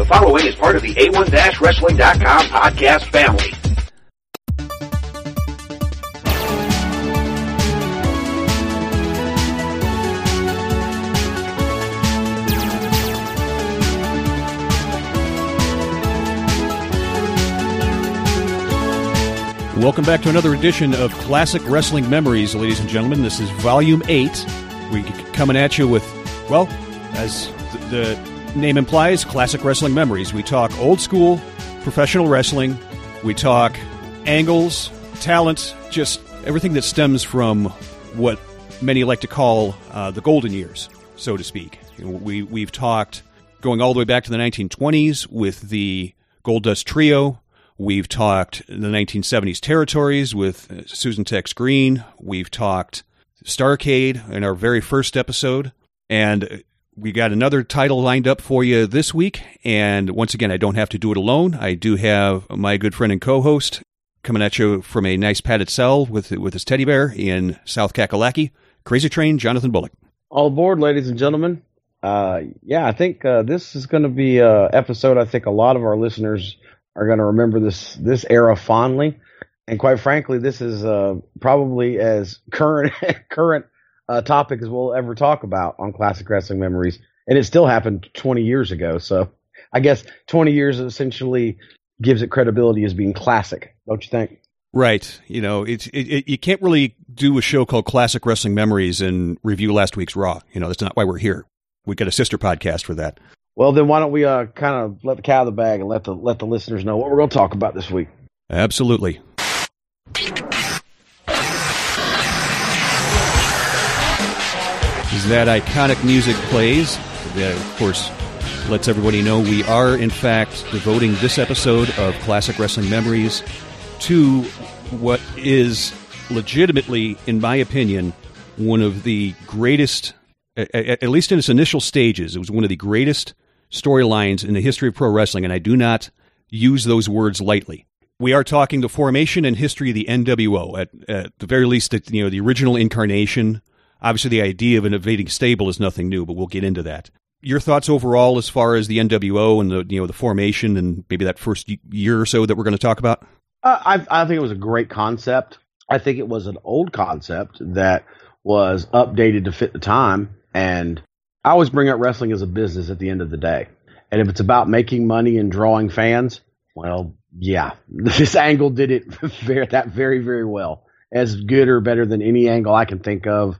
The following is part of the A1-Wrestling.com podcast family. Welcome back to another edition of Classic Wrestling Memories, ladies and gentlemen. This is Volume 8. We're coming at you with, well, as the name implies, Classic Wrestling Memories. We talk old school professional wrestling, we talk angles, talent, just everything that stems from what many like to call uh, the golden years, so to speak. We, we've talked going all the way back to the 1920s with the Gold Dust Trio, We've talked the 1970s territories with uh, Susan Tex Green. We've talked Starcade in our very first episode. And we got another title lined up for you this week. And once again, I don't have to do it alone. I do have my good friend and co host coming at you from a nice padded cell with, with his teddy bear in South Kakalaki. Crazy Train, Jonathan Bullock. All aboard, ladies and gentlemen. Uh, yeah, I think uh, this is going to be an episode I think a lot of our listeners are going to remember this this era fondly. And quite frankly, this is uh, probably as current current uh, topic as we'll ever talk about on classic wrestling memories. And it still happened 20 years ago. So I guess 20 years essentially gives it credibility as being classic, don't you think? Right. You know, it's it, it, you can't really do a show called Classic Wrestling Memories and review last week's Raw. You know, that's not why we're here. We got a sister podcast for that. Well, then why don't we uh, kind of let the cat out of the bag and let the let the listeners know what we're going to talk about this week? Absolutely. As that iconic music plays, that of course lets everybody know we are in fact devoting this episode of Classic Wrestling Memories to what is legitimately, in my opinion, one of the greatest at, least in its initial stages, it was one of the greatest storylines in the history of pro wrestling, and I do not use those words lightly. We are talking the formation and history of the NWO. At, at the very least, you know, the original incarnation. Obviously, the idea of an invading stable is nothing new, but we'll get into that. Your thoughts overall, as far as the NWO and the you know the formation and maybe that first year or so that we're going to talk about. Uh, I, I think it was a great concept. I think it was an old concept that was updated to fit the time and I always bring up wrestling as a business at the end of the day. And if it's about making money and drawing fans, well, yeah, this angle did it very, that very, very well. As good or better than any angle I can think of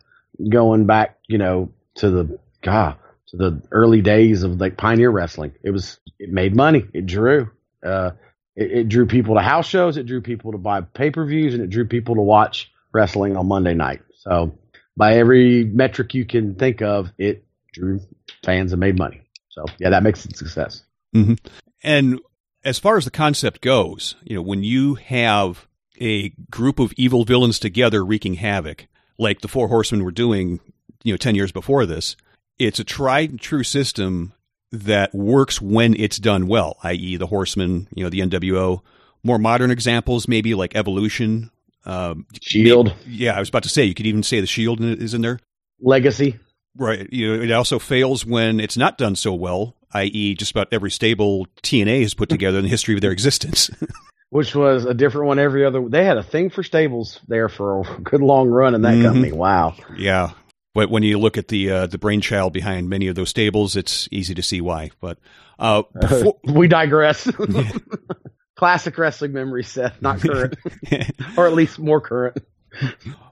going back, you know, to the, God, to the early days of like pioneer wrestling. It was, it made money. It drew, uh, it, it drew people to house shows. It drew people to buy pay per views and it drew people to watch wrestling on Monday night. So by every metric you can think of, it drew fans and made money. So yeah, that makes it success. Mm-hmm. And as far as the concept goes, you know, when you have a group of evil villains together wreaking havoc, like the Four Horsemen were doing, you know, ten years before this, it's a tried and true system that works when it's done well, i.e., the Horsemen, you know, the NWO. More modern examples, maybe like Evolution, um, Shield. Maybe, yeah, I was about to say you could even say the Shield is in there. Legacy. Right. You know, it also fails when it's not done so well, i.e., just about every stable TNA has put together in the history of their existence. Which was a different one every other. They had a thing for stables there for a good long run in that mm-hmm. company. Wow. Yeah. But when you look at the uh, the brainchild behind many of those stables, it's easy to see why. But uh, before- we digress. Classic wrestling memory, Seth, not current, or at least more current.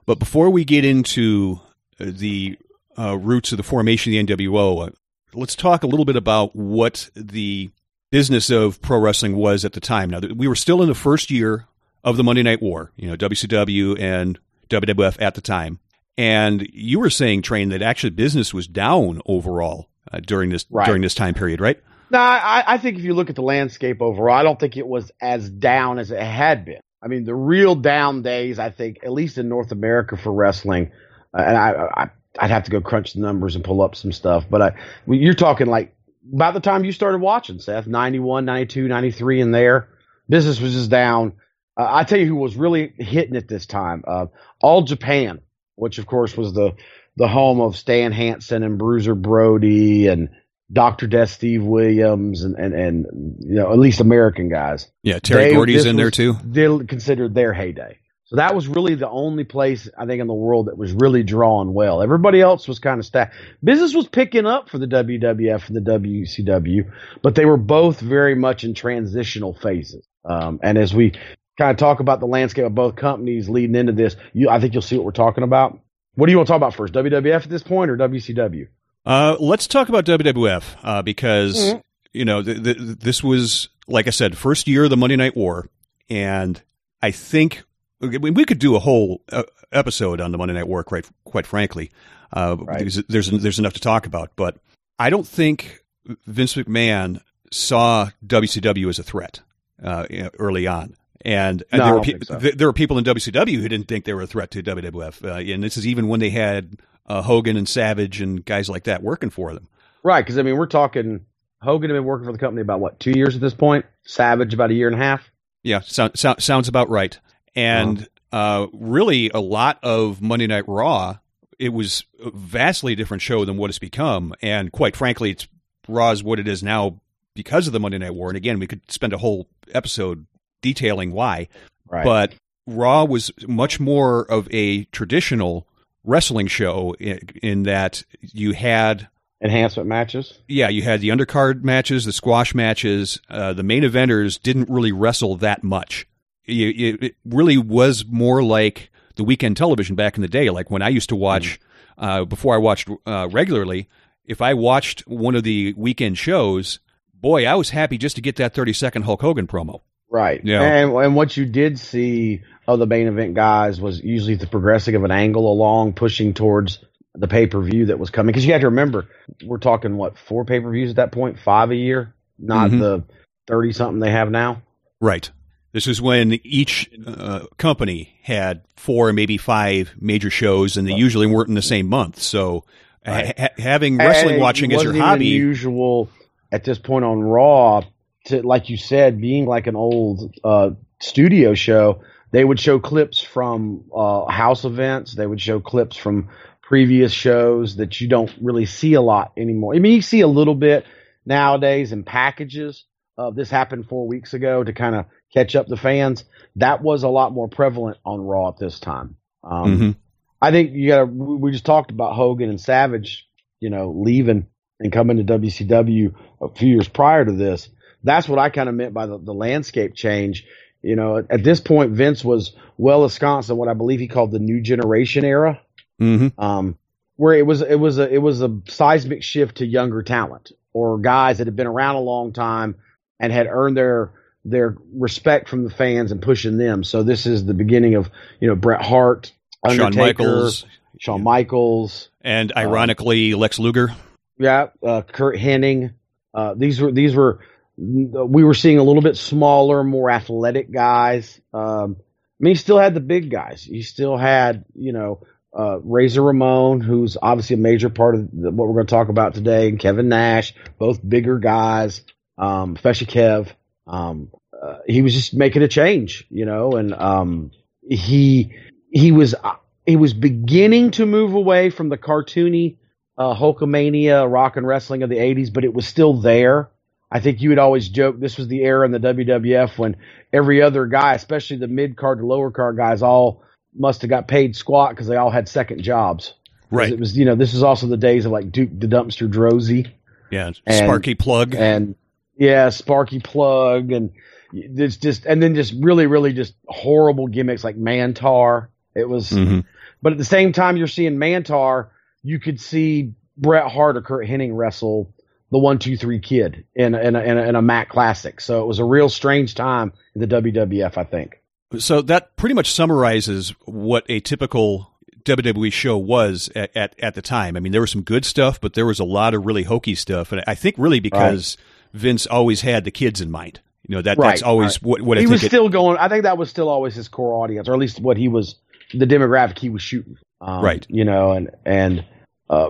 But before we get into the uh, roots of the formation of the NWO, uh, let's talk a little bit about what the business of pro wrestling was at the time. Now, we were still in the first year of the Monday Night War, you know, WCW and WWF at the time. And you were saying, Train, that actually business was down overall uh, during this right. during this time period, right? No, I, I think if you look at the landscape overall, I don't think it was as down as it had been. I mean, the real down days, I think, at least in North America for wrestling, uh, and I, I I'd have to go crunch the numbers and pull up some stuff. But I, you're talking like about the time you started watching, Seth, 91, 92, 93 in there. Business was just down. Uh, I tell you who was really hitting it this time. Uh, All Japan, which of course was the the home of Stan Hansen and Bruiser Brody and Dr. Death Steve Williams and, and, and you know, at least American guys. Yeah, Terry They- Gordy's in there too. They're considered their heyday. So that was really the only place I think in the world that was really drawing well. Everybody else was kind of stacked. Business was picking up for the WWF and the WCW, but they were both very much in transitional phases. Um, and as we kind of talk about the landscape of both companies leading into this, you, I think you'll see what we're talking about. What do you want to talk about first, WWF at this point or WCW? Uh, let's talk about WWF uh, because Mhm. you know th- th- this was like I said, first year of the Monday Night War, and I think we we could do a whole uh, episode on the Monday Night War. Quite quite frankly, uh, Right. because there's there's enough to talk about. But I don't think Vince McMahon saw WCW as a threat uh, early on. And, and No, there, were pe- so. th- there were people in WCW who didn't think they were a threat to WWF. Uh, and this is even when they had uh, Hogan and Savage and guys like that working for them. Right, because I mean, we're talking Hogan had been working for the company about what two years at this point. Savage about a year and a half. Yeah, so, so, sounds about right. And uh, really, a lot of Monday Night Raw, it was a vastly different show than what it's become. And quite frankly, it's Raw is what it is now because of the Monday Night War. And again, we could spend a whole episode detailing why. Right, But Raw was much more of a traditional wrestling show in, in that you had enhancement matches. yeah, you had the undercard matches, the squash matches. Uh, the main eventers didn't really wrestle that much. It really was more like the weekend television back in the day. Like when I used to watch, uh, before I watched uh, regularly, if I watched one of the weekend shows, boy, I was happy just to get that 30 second Hulk Hogan promo. Right. Yeah. And and what you did see of the main event guys was usually the progressing of an angle along, pushing towards the pay per view that was coming. Because you have to remember, we're talking what four pay per views at that point, five a year, not Mhm. the thirty something they have now. Right. This is when each uh, company had four, maybe five major shows, and they usually weren't in the same month. So Right. ha- having wrestling And watching as your hobby, Unusual at this point on Raw to, like you said, being like an old uh, studio show. They would show clips from uh, house events. They would show clips from previous shows that you don't really see a lot anymore. I mean, you see a little bit nowadays in packages. Uh, this happened four weeks ago to kind of catch up the fans. That was a lot more prevalent on Raw at this time. Um, Mhm. I think you got. We just talked about Hogan and Savage, you know, leaving and coming to WCW a few years prior to this. That's what I kind of meant by the, the landscape change. You know, at, at this point, Vince was well ensconced in what I believe he called the new generation era, Mhm. um, where it was it was a it was a seismic shift to younger talent or guys that had been around a long time and had earned their their respect from the fans and pushing them. So this is the beginning of you know Bret Hart, Shawn Michaels, Shawn Michaels, and ironically Lex Luger. yeah, uh, Curt Hennig. Uh, these were these were we were seeing a little bit smaller, more athletic guys. Um, I mean, he still had the big guys. He still had you know uh, Razor Ramon, who's obviously a major part of the, what we're going to talk about today, and Kevin Nash, both bigger guys. Um, especially Kev. Um, uh, he was just making a change, you know, and um, he he was uh, he was beginning to move away from the cartoony uh, Hulkamania, rock and wrestling of the 80s, but it was still there. I think you would always joke this was the era in the WWF when every other guy, especially the mid card to lower card guys, all must have got paid squat because they all had second jobs. Right. It was, you know, this is also the days of like Duke the Dumpster Droese Yeah. And- Sparky Plug. and yeah, Sparky Plug and it's just, and then just really, really just horrible gimmicks like Mantaur. It was, Mhm. but at the same time, you're seeing Mantaur. You could see Bret Hart or Curt Hennig wrestle the one, two, three kid in a, in a, in a, in a Mac Classic. So it was a real strange time in the WWF, I think. So that pretty much summarizes what a typical WWE show was at, at, at the time. I mean, there was some good stuff, but there was a lot of really hokey stuff. And I think really because Vince always had the kids in mind. You know, that that's always right. what, what he was it, still going. I think that was still always his core audience, or at least what he was, the demographic he was shooting. Um, Right. You know, and and uh,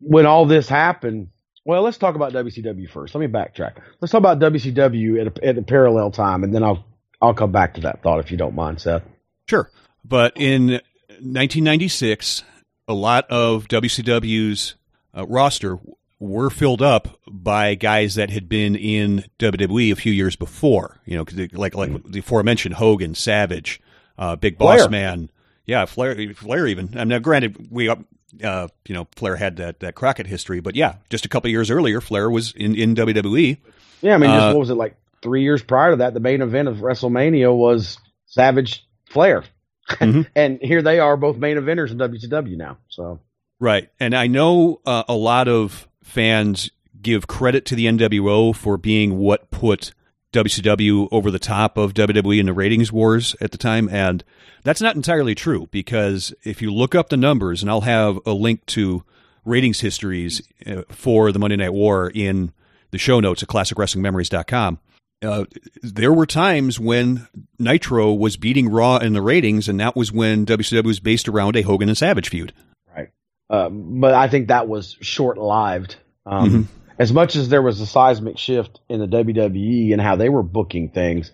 when all this happened, well, let's talk about WCW first. Let me backtrack. Let's talk about WCW at a, at a parallel time, and then I'll I'll come back to that thought if you don't mind, Seth. Sure. But in 1996, a lot of WCW's uh, roster were filled up by guys that had been in WWE a few years before. You know, like like the aforementioned Hogan, Savage, uh, Big Boss Flair. Man. Yeah, Flair, Flair even. I mean, now, granted, we, uh, you know, Flair had that, that Crockett history, but yeah, just a couple years earlier, Flair was in, in WWE. Yeah, I mean, just Uh, what was it like three years prior to that? The main event of WrestleMania was Savage Flair, Mhm. and here they are, both main eventers in WCW now. So Right. And I know uh, a lot of fans give credit to the NWO for being what put WCW over the top of WWE in the ratings wars at the time. And that's not entirely true because if you look up the numbers, and I'll have a link to ratings histories uh, for the Monday Night War in the show notes at classicwrestlingmemories.com. Uh, there were times when Nitro was beating Raw in the ratings, and that was when WCW was based around a Hogan and Savage feud. Uh, but I think that was short lived. Um, As much as there was a seismic shift in the WWE and how they were booking things,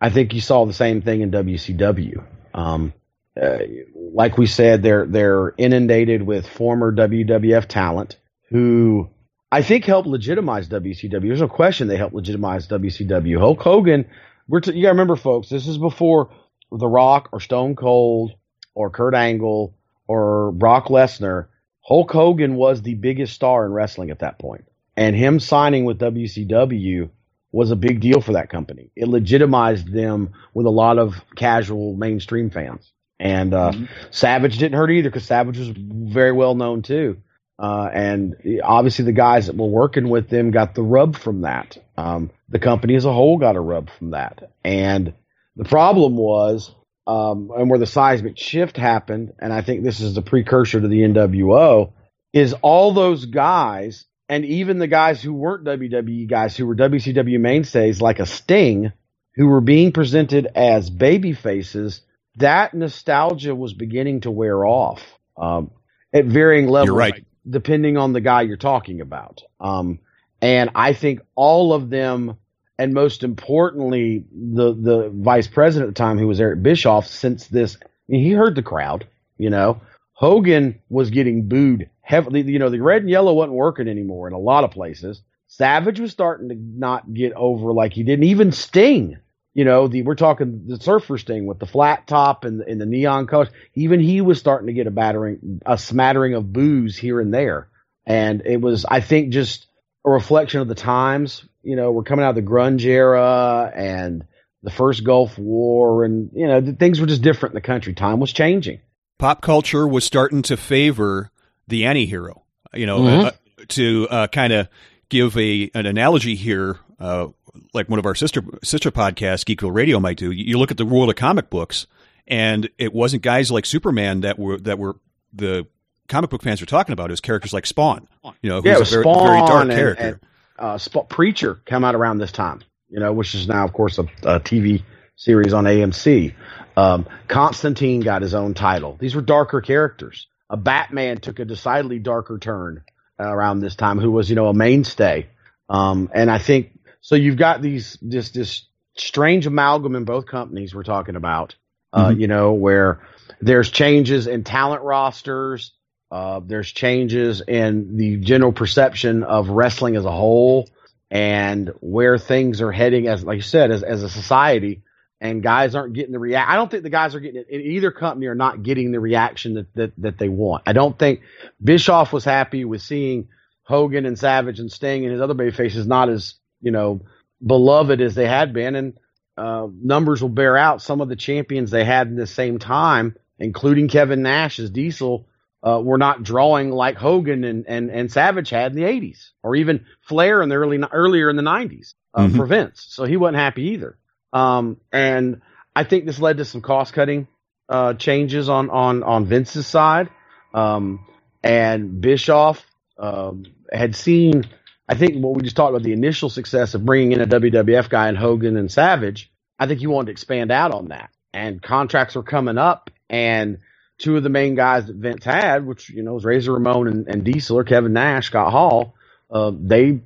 I think you saw the same thing in WCW. Um, uh, like we said, they're they're inundated with former WWF talent who I think helped legitimize WCW. There's no question they helped legitimize WCW. Hulk Hogan, we're t- you got to remember, folks, this is before The Rock or Stone Cold or Kurt Angle or Brock Lesnar, Hulk Hogan was the biggest star in wrestling at that point. And him signing with WCW was a big deal for that company. It legitimized them with a lot of casual mainstream fans. And uh, Savage didn't hurt either because Savage was very well known too. Uh, and obviously, the guys that were working with them got the rub from that. Um, the company as a whole got a rub from that. And the problem was um, and where the seismic shift happened, and I think this is the precursor to the NWO, is all those guys, and even the guys who weren't WWE guys, who were WCW mainstays, like a Sting, who were being presented as baby faces, that nostalgia was beginning to wear off um, at varying levels, right. depending on the guy you're talking about. Um, and I think all of them and most importantly, the the vice president at the time, who was Eric Bischoff, since this, he heard the crowd. You know, Hogan was getting booed heavily. You know, the red and yellow wasn't working anymore in a lot of places. Savage was starting to not get over like he didn't. Even Sting, you know, the we're talking the Surfer Sting with the flat top and, and the neon colors. Even he was starting to get a battering, a smattering of boos here and there, and it was, I think, just a reflection of the times. You know, we're coming out of the grunge era and the first Gulf War, and you know, things were just different in the country. Time was changing. pop culture was starting to favor the anti-hero. You know, Mhm. uh, to uh, kind of give a an analogy here, uh, like one of our sister sister podcasts, Geekville Radio, might do. You you look at the world of comic books, and it wasn't guys like Superman that were that were the comic book fans were talking about. It was characters like Spawn. You know, who's yeah, a very, Spawn very dark and, character. and uh, Sp- Preacher come out around this time. You know, which is now, of course, a, a TV series on AMC. Um, Constantine got his own title. These were darker characters. A Batman took a decidedly darker turn uh, around this time, who was, you know, a mainstay. Um, and I think so. You've got these this this strange amalgam in both companies we're talking about. Uh, Mhm. You know, where there's changes in talent rosters. Uh, there's changes in the general perception of wrestling as a whole and where things are heading as like you said as, as a society and guys aren't getting the react I don't think the guys are getting it in either company are not getting the reaction that, that, that they want. I don't think Bischoff was happy with seeing Hogan and Savage and Sting and his other baby faces not as, you know, beloved as they had been and uh, numbers will bear out some of the champions they had in the same time, including Kevin Nash as Diesel, uh, were not drawing like Hogan and, and, and Savage had in the 80s, or even Flair in the early earlier in the 90s uh, Mhm. for Vince. So he wasn't happy either. Um, and I think this led to some cost cutting uh, changes on on on Vince's side. Um, and Bischoff um, had seen, I think, what we just talked about the initial success of bringing in a WWF guy and Hogan and Savage. I think he wanted to expand out on that, and contracts were coming up, and two of the main guys that Vince had, which you know was Razor Ramon and, and Diesel or Kevin Nash, Scott Hall, uh, they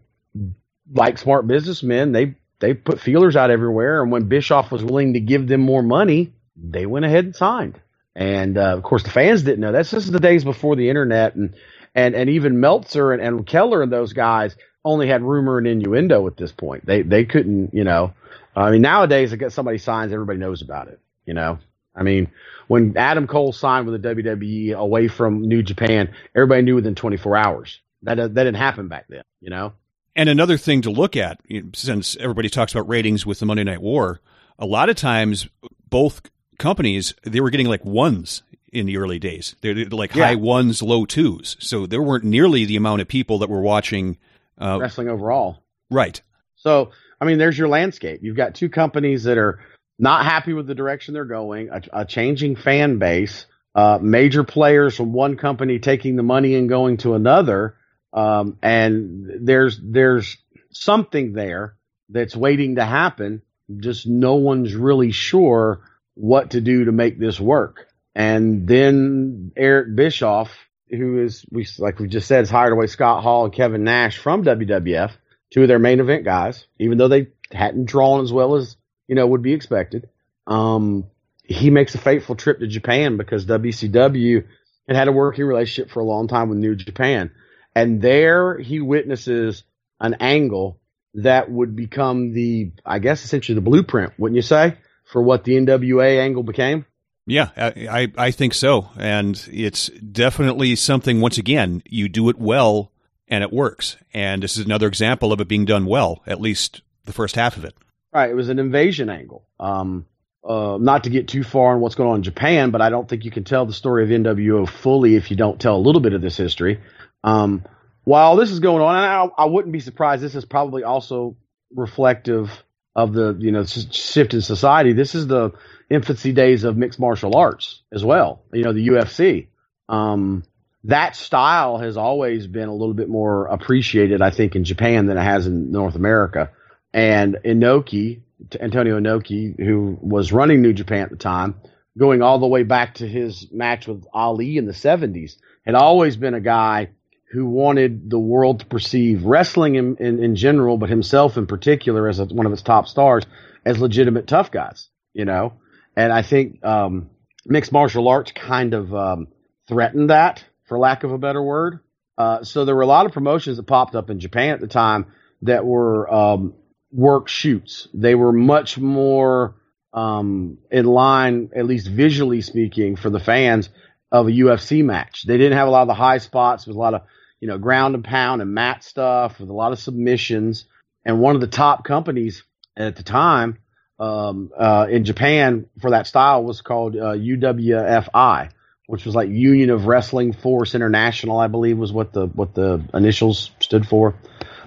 like smart businessmen, they they put feelers out everywhere, and when Bischoff was willing to give them more money, they went ahead and signed. And uh, of course, the fans didn't know that. This is the days before the internet, and and and even Meltzer and, and Keller and those guys only had rumor and innuendo at this point. They they couldn't, you know. I mean, nowadays, I guess somebody signs, everybody knows about it. You know, I mean, when Adam Cole signed with the WWE away from New Japan, everybody knew within 24 hours. That that didn't happen back then. You know. And another thing to look at, since everybody talks about ratings with the Monday Night War, a lot of times both companies they were getting like ones in the early days. They're like yeah. high ones, low twos. So there weren't nearly the amount of people that were watching uh, wrestling overall. Right. So I mean, there's your landscape. You've got two companies that are not happy with the direction they're going, a, a changing fan base, uh, major players from one company taking the money and going to another, um, and there's there's something there that's waiting to happen. Just no one's really sure what to do to make this work. And then Eric Bischoff, who is we like we just said, has hired away Scott Hall and Kevin Nash from WWF, two of their main event guys, even though they hadn't drawn as well as you know would be expected. Um, he makes a fateful trip to Japan because WCW had had a working relationship for a long time with New Japan, and there he witnesses an angle that would become the, I guess, essentially the blueprint, wouldn't you say, for what the NWA angle became? Yeah, I, I think so. And it's definitely something, once again, you do it well and it works. And this is another example of it being done well, at least the first half of it. Right. It was an invasion angle. Um, uh, not to get too far on what's going on in Japan, but I don't think you can tell the story of NWO fully if you don't tell a little bit of this history. Um, while this is going on, I, I wouldn't be surprised. This is probably also reflective of the you know shift in society. This is the infancy days of mixed martial arts as well. You know, the UFC. Um, that style has always been a little bit more appreciated, I think, in Japan than it has in North America. And Inoki, Antonio Inoki, who was running New Japan at the time, going all the way back to his match with Ali in the 70s, had always been a guy who wanted the world to perceive wrestling in, in, in general, but himself in particular as a, one of its top stars, as legitimate tough guys, you know? And I think um, mixed martial arts kind of um, threatened that, for lack of a better word. Uh, so there were a lot of promotions that popped up in Japan at the time that were um, work shoots. They were much more um, in line, at least visually speaking, for the fans of a UFC match. They didn't have a lot of the high spots with a lot of you know ground and pound and mat stuff with a lot of submissions. And one of the top companies at the time um, uh, in Japan for that style was called uh, UWFI, which was like Union of Wrestling Force International, I believe was what the what the initials stood for.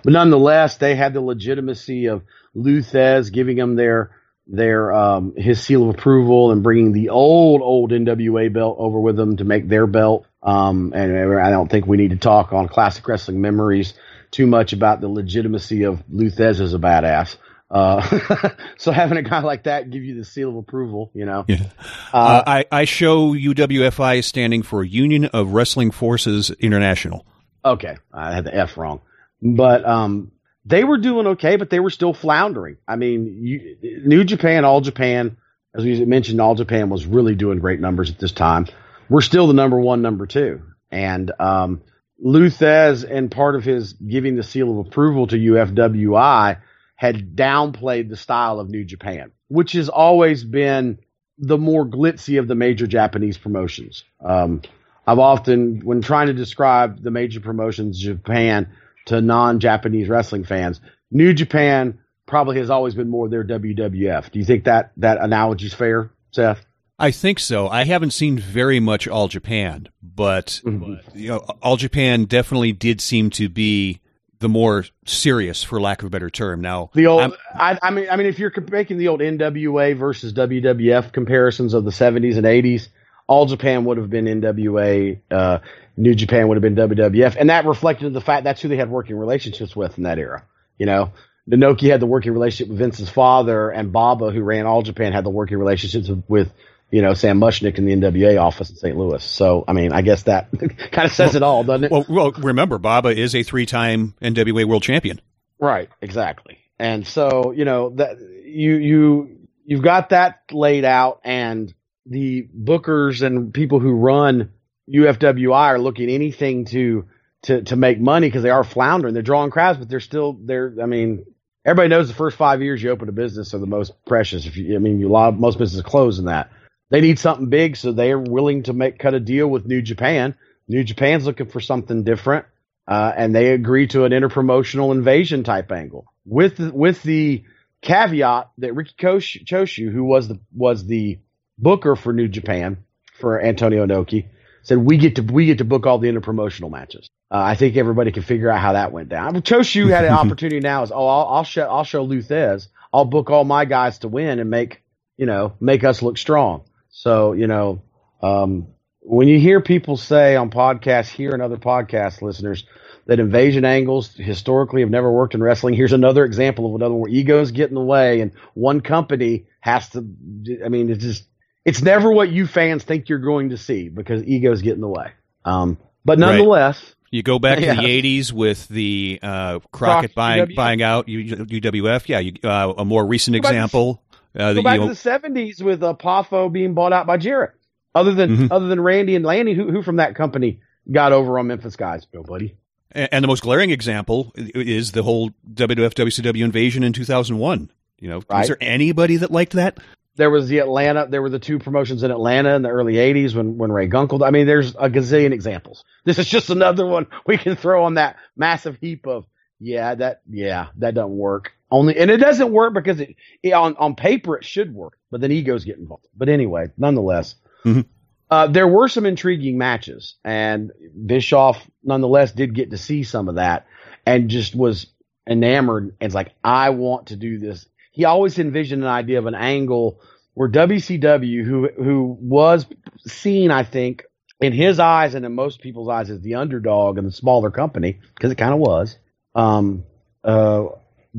But nonetheless, they had the legitimacy of Lou Thesz giving them their their um, his seal of approval and bringing the old old NWA belt over with them to make their belt. Um, and I don't think we need to talk on classic wrestling memories too much about the legitimacy of Lou Thesz as a badass. Uh, so having a guy like that give you the seal of approval, you know. Yeah. Uh, uh, I, I show UWFI standing for Union of Wrestling Forces International. Okay, I had the F wrong, but um, they were doing okay, but they were still floundering. I mean, you, New Japan, All Japan, as we mentioned, All Japan was really doing great numbers at this time. We're still the number one, number two, and um, Lou Thesz and part of his giving the seal of approval to UFWI had downplayed the style of New Japan, which has always been the more glitzy of the major Japanese promotions. Um, I've often, when trying to describe the major promotions Japan to non-Japanese wrestling fans, New Japan probably has always been more their WWF. Do you think that that analogy is fair, Seth? I think so. I haven't seen very much All Japan, but mm-hmm. you know, All Japan definitely did seem to be the more serious, for lack of a better term. Now, the old, I, I, mean, I mean, if you're making the old NWA versus WWF comparisons of the 70s and 80s, All Japan would have been NWA, uh, New Japan would have been WWF, and that reflected the fact that's who they had working relationships with in that era. You know, Inoki had the working relationship with Vince's father, and Baba, who ran All Japan, had the working relationships with you know, Sam Muchnick in the NWA office in St. Louis. So, I mean, I guess that kind of says well, it all, doesn't it? Well, well, remember, Baba is a three-time NWA World Champion. Right, exactly. And so, you know, that you you you've got that laid out, and the bookers and people who run UFWI are looking anything to to to make money because they are floundering. They're drawing crowds, but they're still they're. I mean, everybody knows the first five years you open a business are the most precious. If you, I mean, a lot of, most businesses close in that. They need something big, so they are willing to make cut a deal with New Japan. New Japan's looking for something different, uh, and they agree to an interpromotional invasion type angle with the, with the caveat that Riki Choshu, who was the was the booker for New Japan for Antonio Inoki, said we get to we get to book all the interpromotional matches. Uh, I think everybody can figure out how that went down. Choshu had an opportunity now. Is oh I'll, I'll show I'll show Lou Thesz. I'll book all my guys to win and make you know make us look strong. So you know um, when you hear people say on podcasts here and other podcast listeners that invasion angles historically have never worked in wrestling. Here's another example of another where egos get in the way and one company has to. I mean, it's just it's never what you fans think you're going to see because egos get in the way. Um, but nonetheless, right. you go back yeah. to the '80s with the uh, Crockett buying UWF. buying out UWF. Yeah, you, uh, a more recent example. To, uh, go back to the '70s with uh, Poffo being bought out by Jarrett. Other than mm-hmm. other than Randy and Lanny, who who from that company got over on Memphis guys? Nobody. And the most glaring example is the whole WWF WCW invasion in 2001. You know, right. is there anybody that liked that? There was the Atlanta. There were the two promotions in Atlanta in the early '80s when when Ray Gunkel. I mean, there's a gazillion examples. This is just another one we can throw on that massive heap of yeah that yeah that doesn't work. Only and it doesn't work because it, it on on paper it should work, but then egos get involved. But anyway, nonetheless. Mm-hmm. Uh, there were some intriguing matches, and Bischoff nonetheless did get to see some of that, and just was enamored. And it's like, I want to do this. He always envisioned an idea of an angle where WCW, who who was seen, I think, in his eyes and in most people's eyes as the underdog and the smaller company, because it kind of was, um, uh,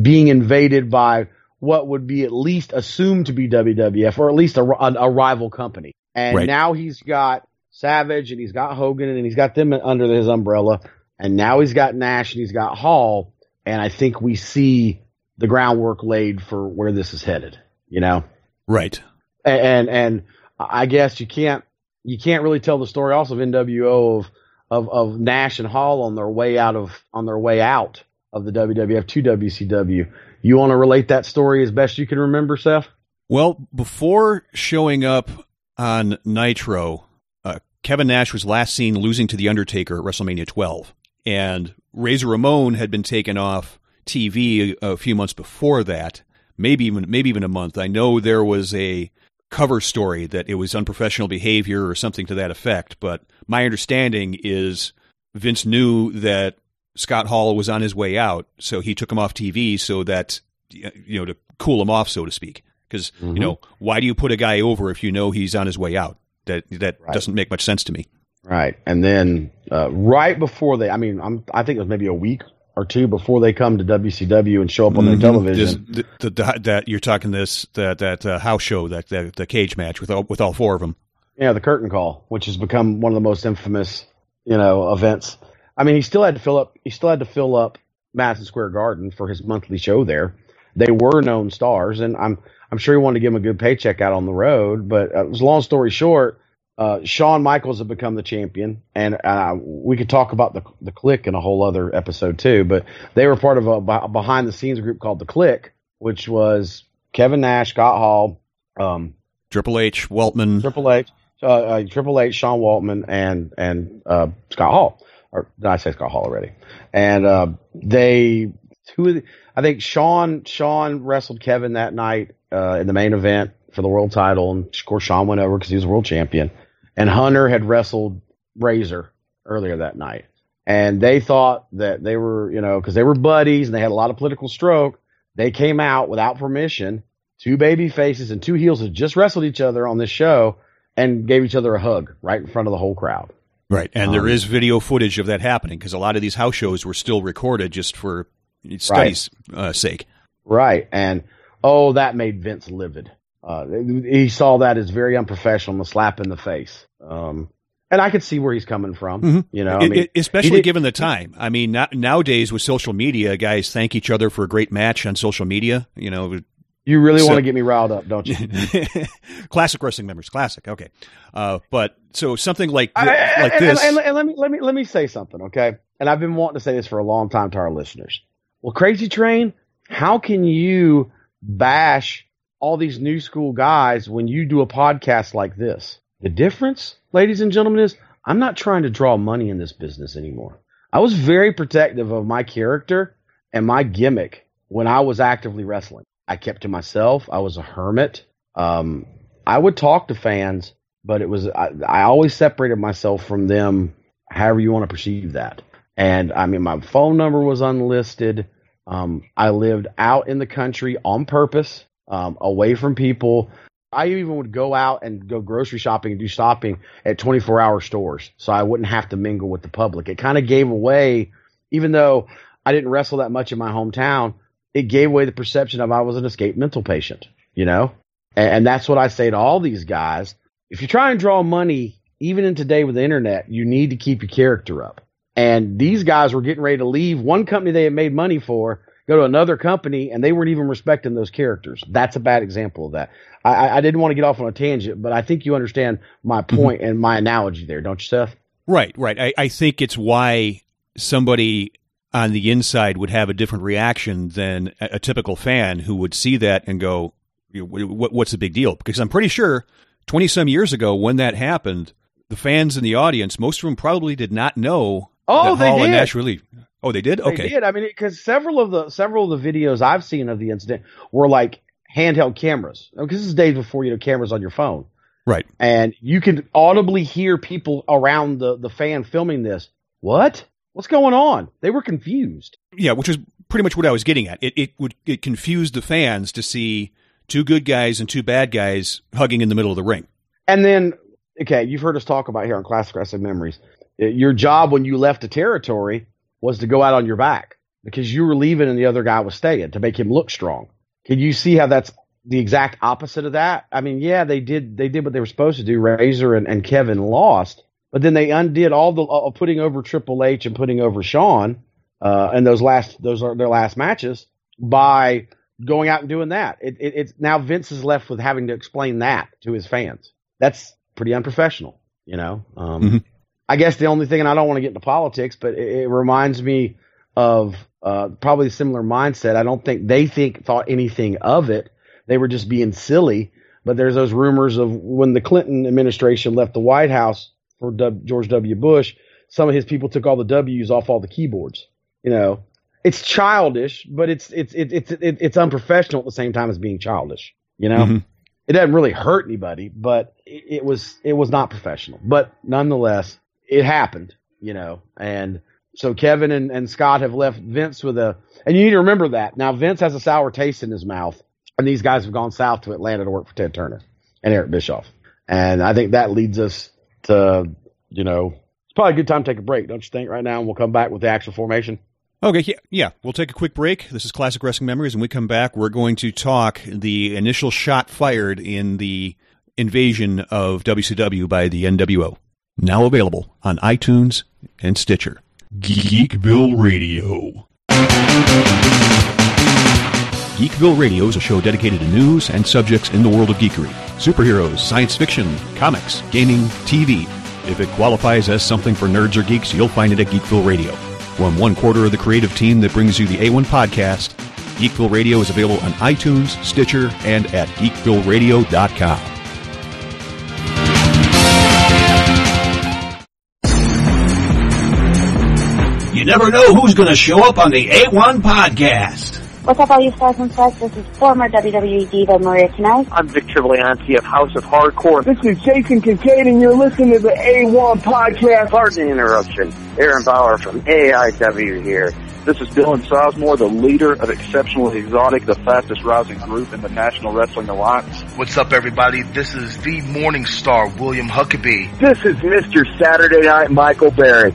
being invaded by what would be at least assumed to be WWF or at least a, a, a rival company. And right. now he's got Savage and he's got Hogan and he's got them under his umbrella. And now he's got Nash and he's got Hall. And I think we see the groundwork laid for where this is headed, you know? Right. And, and, and I guess you can't, you can't really tell the story also of NWO of, of, of Nash and Hall on their way out of, on their way out of the WWF to WCW. You want to relate that story as best you can remember, Seth? Well, before showing up on Nitro, uh, Kevin Nash was last seen losing to The Undertaker at WrestleMania 12. And Razor Ramon had been taken off TV a, a few months before that, maybe even maybe even a month. I know there was a cover story that it was unprofessional behavior or something to that effect, but my understanding is Vince knew that Scott Hall was on his way out, so he took him off TV so that you know to cool him off, so to speak. Because mm-hmm. you know, why do you put a guy over if you know he's on his way out? That that right. doesn't make much sense to me. Right, and then uh, right before they, I mean, I'm, I think it was maybe a week or two before they come to WCW and show up on mm-hmm. their television. The, the, the, that you're talking this that that uh, house show that, that the cage match with all, with all four of them. Yeah, the curtain call, which has become one of the most infamous, you know, events. I mean, he still had to fill up. He still had to fill up Madison Square Garden for his monthly show there. They were known stars, and I'm I'm sure he wanted to give him a good paycheck out on the road. But it uh, long story short, uh, Shawn Michaels had become the champion, and uh, we could talk about the the Kliq in a whole other episode too. But they were part of a, behind the scenes group called the Kliq, which was Kevin Nash, Scott Hall, um, Triple H, Waltman, Triple H, uh, uh, Triple H, Sean Waltman, and and uh, Scott Hall. Or did I say Scott Hall already? And they who I think Shawn Shawn wrestled Kevin that night uh, in the main event for the world title, and of course Shawn went over because he was world champion. And Hunter had wrestled Razor earlier that night, and they thought that they were, you know, because they were buddies and they had a lot of political stroke. They came out without permission, two baby faces and two heels had just wrestled each other on this show, and gave each other a hug right in front of the whole crowd. Right, and um, there is video footage of that happening because a lot of these house shows were still recorded just for studies' right. uh, sake. Right, and Oh, that made Vince livid. Uh, he saw that as very unprofessional, a slap in the face. Um, and I could see where he's coming from. Mm-hmm. You know, I mean, especially given the time. I mean, nowadays with social media, guys thank each other for a great match on social media. You know, you really so, want to get me riled up, don't you? classic wrestling members, classic. Okay, uh, but so something like th- I, like and, this. And, and, and, let me let me let me say something. Okay, and I've been wanting to say this for a long time to our listeners. Well, Crazy Train, how can you bash all these new school guys when you do a podcast like this? The difference, ladies and gentlemen, is I'm not trying to draw money in this business anymore. I was very protective of my character and my gimmick when I was actively wrestling. I kept to myself. I was a hermit. Um, I would talk to fans, but it was I, I always separated myself from them. However you want to perceive that. And I mean, my phone number was unlisted. Um, I lived out in the country on purpose, um, away from people. I even would go out and go grocery shopping and do shopping at 24 hour stores so I wouldn't have to mingle with the public. It kind of gave away, even though I didn't wrestle that much in my hometown, it gave away the perception of I was an escaped mental patient, you know? And, and that's what I say to all these guys. If you try and draw money, even in today with the internet, you need to keep your character up. And these guys were getting ready to leave one company they had made money for, go to another company, and they weren't even respecting those characters. That's a bad example of that. I, I didn't want to get off on a tangent, but I think you understand my mm-hmm. point and my analogy there, don't you, Seth? Right, right. I, I think it's why somebody on the inside would have a different reaction than a, a typical fan who would see that and go, what, "What's the big deal?" Because I'm pretty sure twenty some years ago when that happened, the fans in the audience, most of them probably did not know Oh, they Hall did. And Nash Relief. Oh, they did. Okay, they did. I mean, because several of the several of the videos I've seen of the incident were like handheld cameras. Because this is days before you know cameras on your phone, right? And you can audibly hear people around the the fan filming this. What? What's going on? They were confused. Yeah, which is pretty much what I was getting at. It it would it confused the fans to see two good guys and two bad guys hugging in the middle of the ring. And then, okay, you've heard us talk about here on Classic Wrestling Memories your job when you left the territory was to go out on your back because you were leaving and the other guy was staying to make him look strong. Can you see how that's the exact opposite of that? I mean, yeah, they did they did what they were supposed to do. Razor and, and Kevin lost, but then they undid all the uh, putting over Triple H and putting over Sean uh, and those last those are their last matches by going out and doing that. It, it, it's now Vince is left with having to explain that to his fans. That's pretty unprofessional, you know. Um, mm-hmm. I guess the only thing, and I don't want to get into politics, but it, it reminds me of uh, probably a similar mindset. I don't think they think thought anything of it. They were just being silly. But there's those rumors of when the Clinton administration left the White House for w, George W. Bush, some of his people took all the W's off all the keyboards. You know, it's childish, but it's it's it's it's it's unprofessional at the same time as being childish. You know, mm-hmm. it doesn't really hurt anybody, but it, it was it was not professional. But nonetheless, it happened, you know, and so Kevin and, and Scott have left Vince with a, and you need to remember that. Now Vince has a sour taste in his mouth, and these guys have gone south to Atlanta to work for Ted Turner and Eric Bischoff. And I think that leads us to, you know, it's probably a good time to take a break, don't you think, right now? And we'll come back with the actual formation. Okay, yeah, yeah, we'll take a quick break. This is Classic Wrestling Memories, and we come back. We're going to talk the initial shot fired in the invasion of WCW by the NWO. Now available on iTunes and Stitcher. Geekville Radio. Geekville Radio is a show dedicated to news and subjects in the world of geekery superheroes, science fiction, comics, gaming, TV. If it qualifies as something for nerds or geeks, you'll find it at Geekville Radio. From one quarter of the creative team that brings you the A1 podcast, Geekville Radio is available on iTunes, Stitcher, and at geekvilleradio.com. never know who's going to show up on the A1 podcast. What's up, all you stars and stars? This is former WWE diva Maria Kanellis. I'm Victor Leonti of House of Hardcore. This is Jason Kincaid, and you're listening to the A1 podcast. Pardon the interruption. Aaron Bauer from AIW here. This is Dylan Sosmore, the leader of Exceptionally Exotic, the fastest rising group in the National Wrestling Alliance. What's up, everybody? This is the Morning Star, William Huckabee. This is Mr. Saturday Night, Michael Barrett.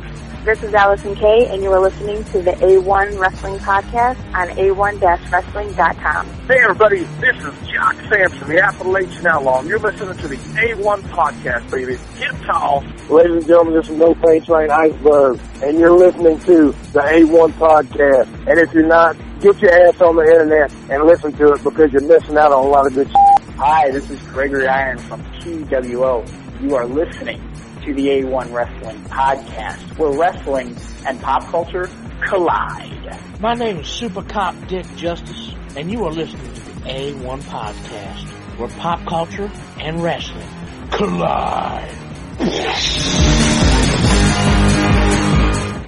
This is Allysin Kay, and you are listening to the A1 Wrestling Podcast on A1-Wrestling.com. Hey, everybody, this is Jock Samson, the Appalachian Outlaw, and you're listening to the A1 Podcast, baby. Get tall. Ladies and gentlemen, this is No Pain Train Iceberg, and you're listening to the A1 Podcast. And if you're not, get your ass on the internet and listen to it because you're missing out on a lot of good shit. Hi, this is Gregory Iron from TWO. You are listening to the A1 Wrestling Podcast, where wrestling and pop culture collide. My name is Super Cop Dick Justice, and you are listening to the A1 Podcast, where pop culture and wrestling collide.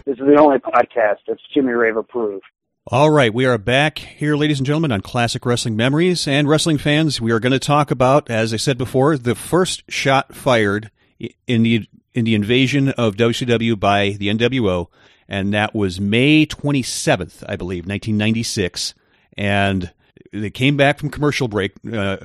This is the only podcast that's Jimmy Rave approved. All right, we are back here, ladies and gentlemen, on Classic Wrestling Memories. And wrestling fans, we are going to talk about, as I said before, the first shot fired in the in the invasion of WCW by the NWO, and that was May 27th, I believe, 1996. And they came back from commercial break. Uh,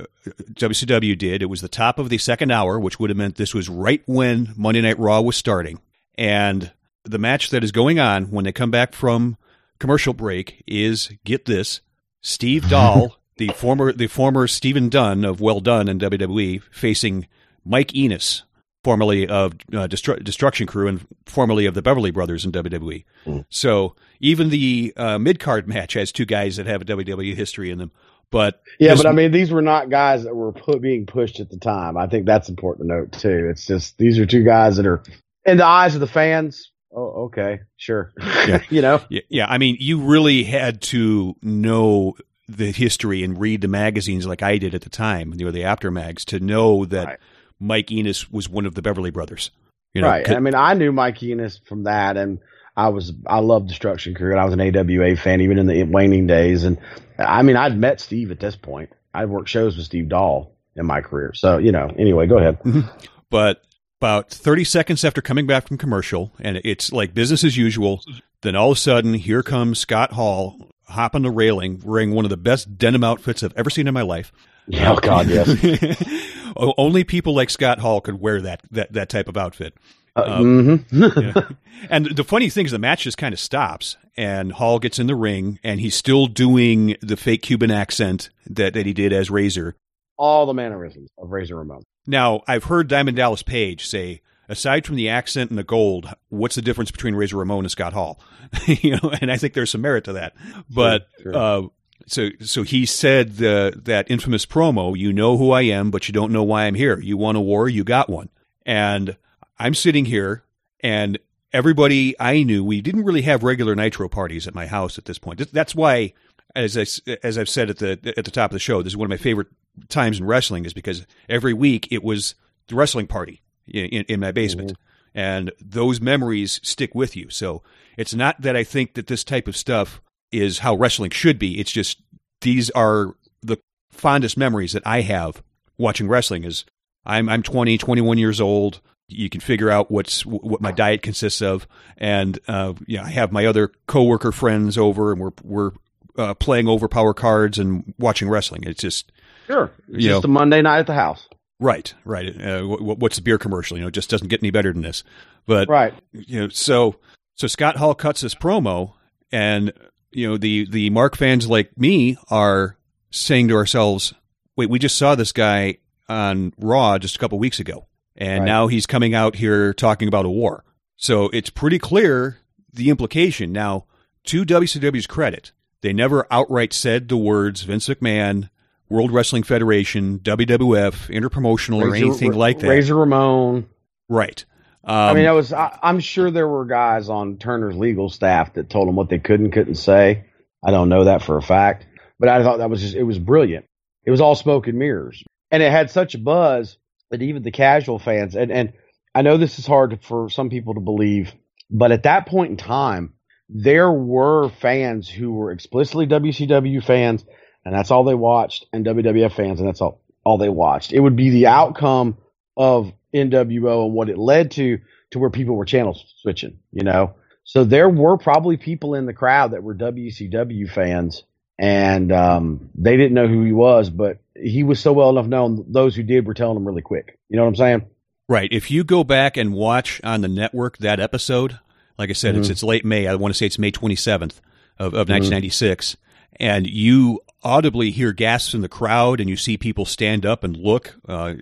WCW did. It was the top of the second hour, which would have meant this was right when Monday Night Raw was starting. And the match that is going on when they come back from commercial break is get this Steve Doll, the former the former Stephen Dunn of Well Dunn in WWE, facing Mike Enos, formerly of uh, Destru- Destruction Crew and formerly of the Beverly Brothers in WWE. Mm. So even the uh, mid card match has two guys that have a WWE history in them. But yeah, but I mean, these were not guys that were put, being pushed at the time. I think that's important to note too. It's just these are two guys that are in the eyes of the fans oh, okay, sure. Yeah. you know? Yeah, yeah. I mean, you really had to know the history and read the magazines like I did at the time, you know, the Apter mags, to know that right. Mike Enos was one of the Beverly Brothers. You know, right. I mean, I knew Mike Enos from that, and I was I loved Destruction Crew, and I was an AWA fan even in the waning days. And I mean, I'd met Steve at this point. I'd worked shows with Steve Doll in my career. So you know, anyway, go ahead. Mm-hmm. but about 30 seconds after coming back from commercial, and it's like business as usual. Then all of a sudden, here comes Scott Hall, hop on the railing, wearing one of the best denim outfits I've ever seen in my life. Oh God, yes. Only people like Scott Hall could wear that that that type of outfit. Uh, um, mm-hmm. yeah. And the funny thing is, the match just kind of stops, and Hall gets in the ring, and he's still doing the fake Cuban accent that, that he did as Razor. All the mannerisms of Razor Ramon. Now, I've heard Diamond Dallas Page say, aside from the accent and the gold, what's the difference between Razor Ramon and Scott Hall? you know, and I think there's some merit to that. But sure, sure. Uh, so so he said the, that infamous promo, "You know who I am, but you don't know why I'm here. You want a war, you got one." And I'm sitting here, and everybody I knew, we didn't really have regular Nitro parties at my house at this point. That's why as I as I've said at the at the top of the show, this is one of my favorite times in wrestling is because every week it was the wrestling party in, in, in my basement. Mm-hmm. And those memories stick with you. So it's not that I think that this type of stuff is how wrestling should be. It's just these are the fondest memories that I have watching wrestling is I'm I'm 20, 21 years old. You can figure out what's what my diet consists of, and uh, yeah, I have my other coworker friends over, and we're we're uh, playing overpower cards and watching wrestling. It's just Sure. It's you just know, a Monday night at the house. Right, right. Uh, what's the beer commercial? You know, it just doesn't get any better than this. But right, you know, so so Scott Hall cuts this promo, and you know the the Mark fans like me are saying to ourselves, "Wait, we just saw this guy on Raw just a couple weeks ago, and right. now he's coming out here talking about a war." So it's pretty clear the implication. Now, to WCW's credit, they never outright said the words Vince McMahon World Wrestling Federation, WWF, Interpromotional, Razor, or anything like that. Razor Ramon. Right. Um, I mean, I was. I, am sure there were guys on Turner's legal staff that told them what they could and couldn't say. I don't know that for a fact, but I thought that was just. It was brilliant. It was all smoke and mirrors, and it had such a buzz that even the casual fans and and I know this is hard for some people to believe, but at that point in time, there were fans who were explicitly WCW fans and that's all they watched, and WWF fans, and that's all all they watched. It would be the outcome of NWO and what it led to, to where people were channel switching, you know. So there were probably people in the crowd that were WCW fans, and um, they didn't know who he was, but he was so well enough known. Those who did were telling him really quick. You know what I'm saying? Right. If you go back and watch on the network that episode, like I said, mm-hmm. it's it's late May. I want to say it's May 27th of, of mm-hmm. 1996, and you audibly hear gasps in the crowd and you see people stand up and look, uh,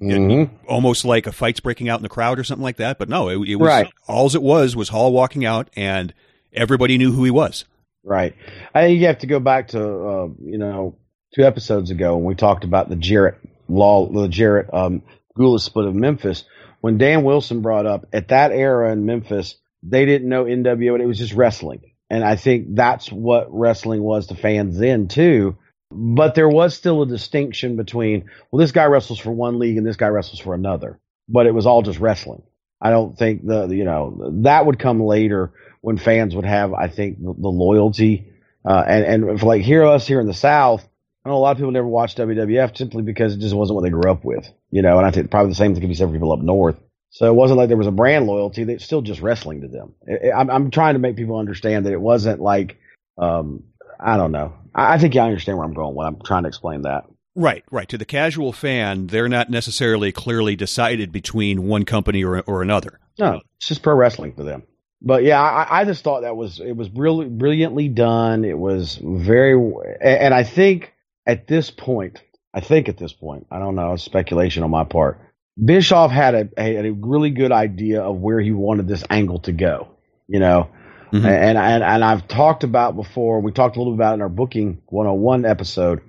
mm-hmm. almost like a fight's breaking out in the crowd or something like that. But no, it, it was right. all it was was Hall walking out and everybody knew who he was. Right. I think you have to go back to, uh, you know, two episodes ago when we talked about the Jarrett law, the Jarrett, um, Gula split of Memphis. when Dan Wilson brought up at that era in Memphis, they didn't know NWO, and it was just wrestling. And I think that's what wrestling was to fans then too. But there was still a distinction between, well, this guy wrestles for one league and this guy wrestles for another. But it was all just wrestling. I don't think the, you know, that would come later when fans would have, I think, the, the loyalty. Uh, and, and for like here, us here in the South, I know a lot of people never watched WWF simply because it just wasn't what they grew up with, you know, and I think probably the same thing could be said for people up north. So it wasn't like there was a brand loyalty. It's still just wrestling to them. I'm, I'm trying to make people understand that it wasn't like, um, I don't know. I, I think you understand where I'm going when I'm trying to explain that. Right, right. To the casual fan, they're not necessarily clearly decided between one company or, or another. No, it's just pro wrestling for them. But yeah, I, I just thought that was it was really brilliantly done. It was very, and I think at this point, I think at this point, I don't know, it's speculation on my part. Bischoff had a, a, a really good idea of where he wanted this angle to go, you know, mm-hmm. and, and and I've talked about before. We talked a little bit about in our booking 101 episode.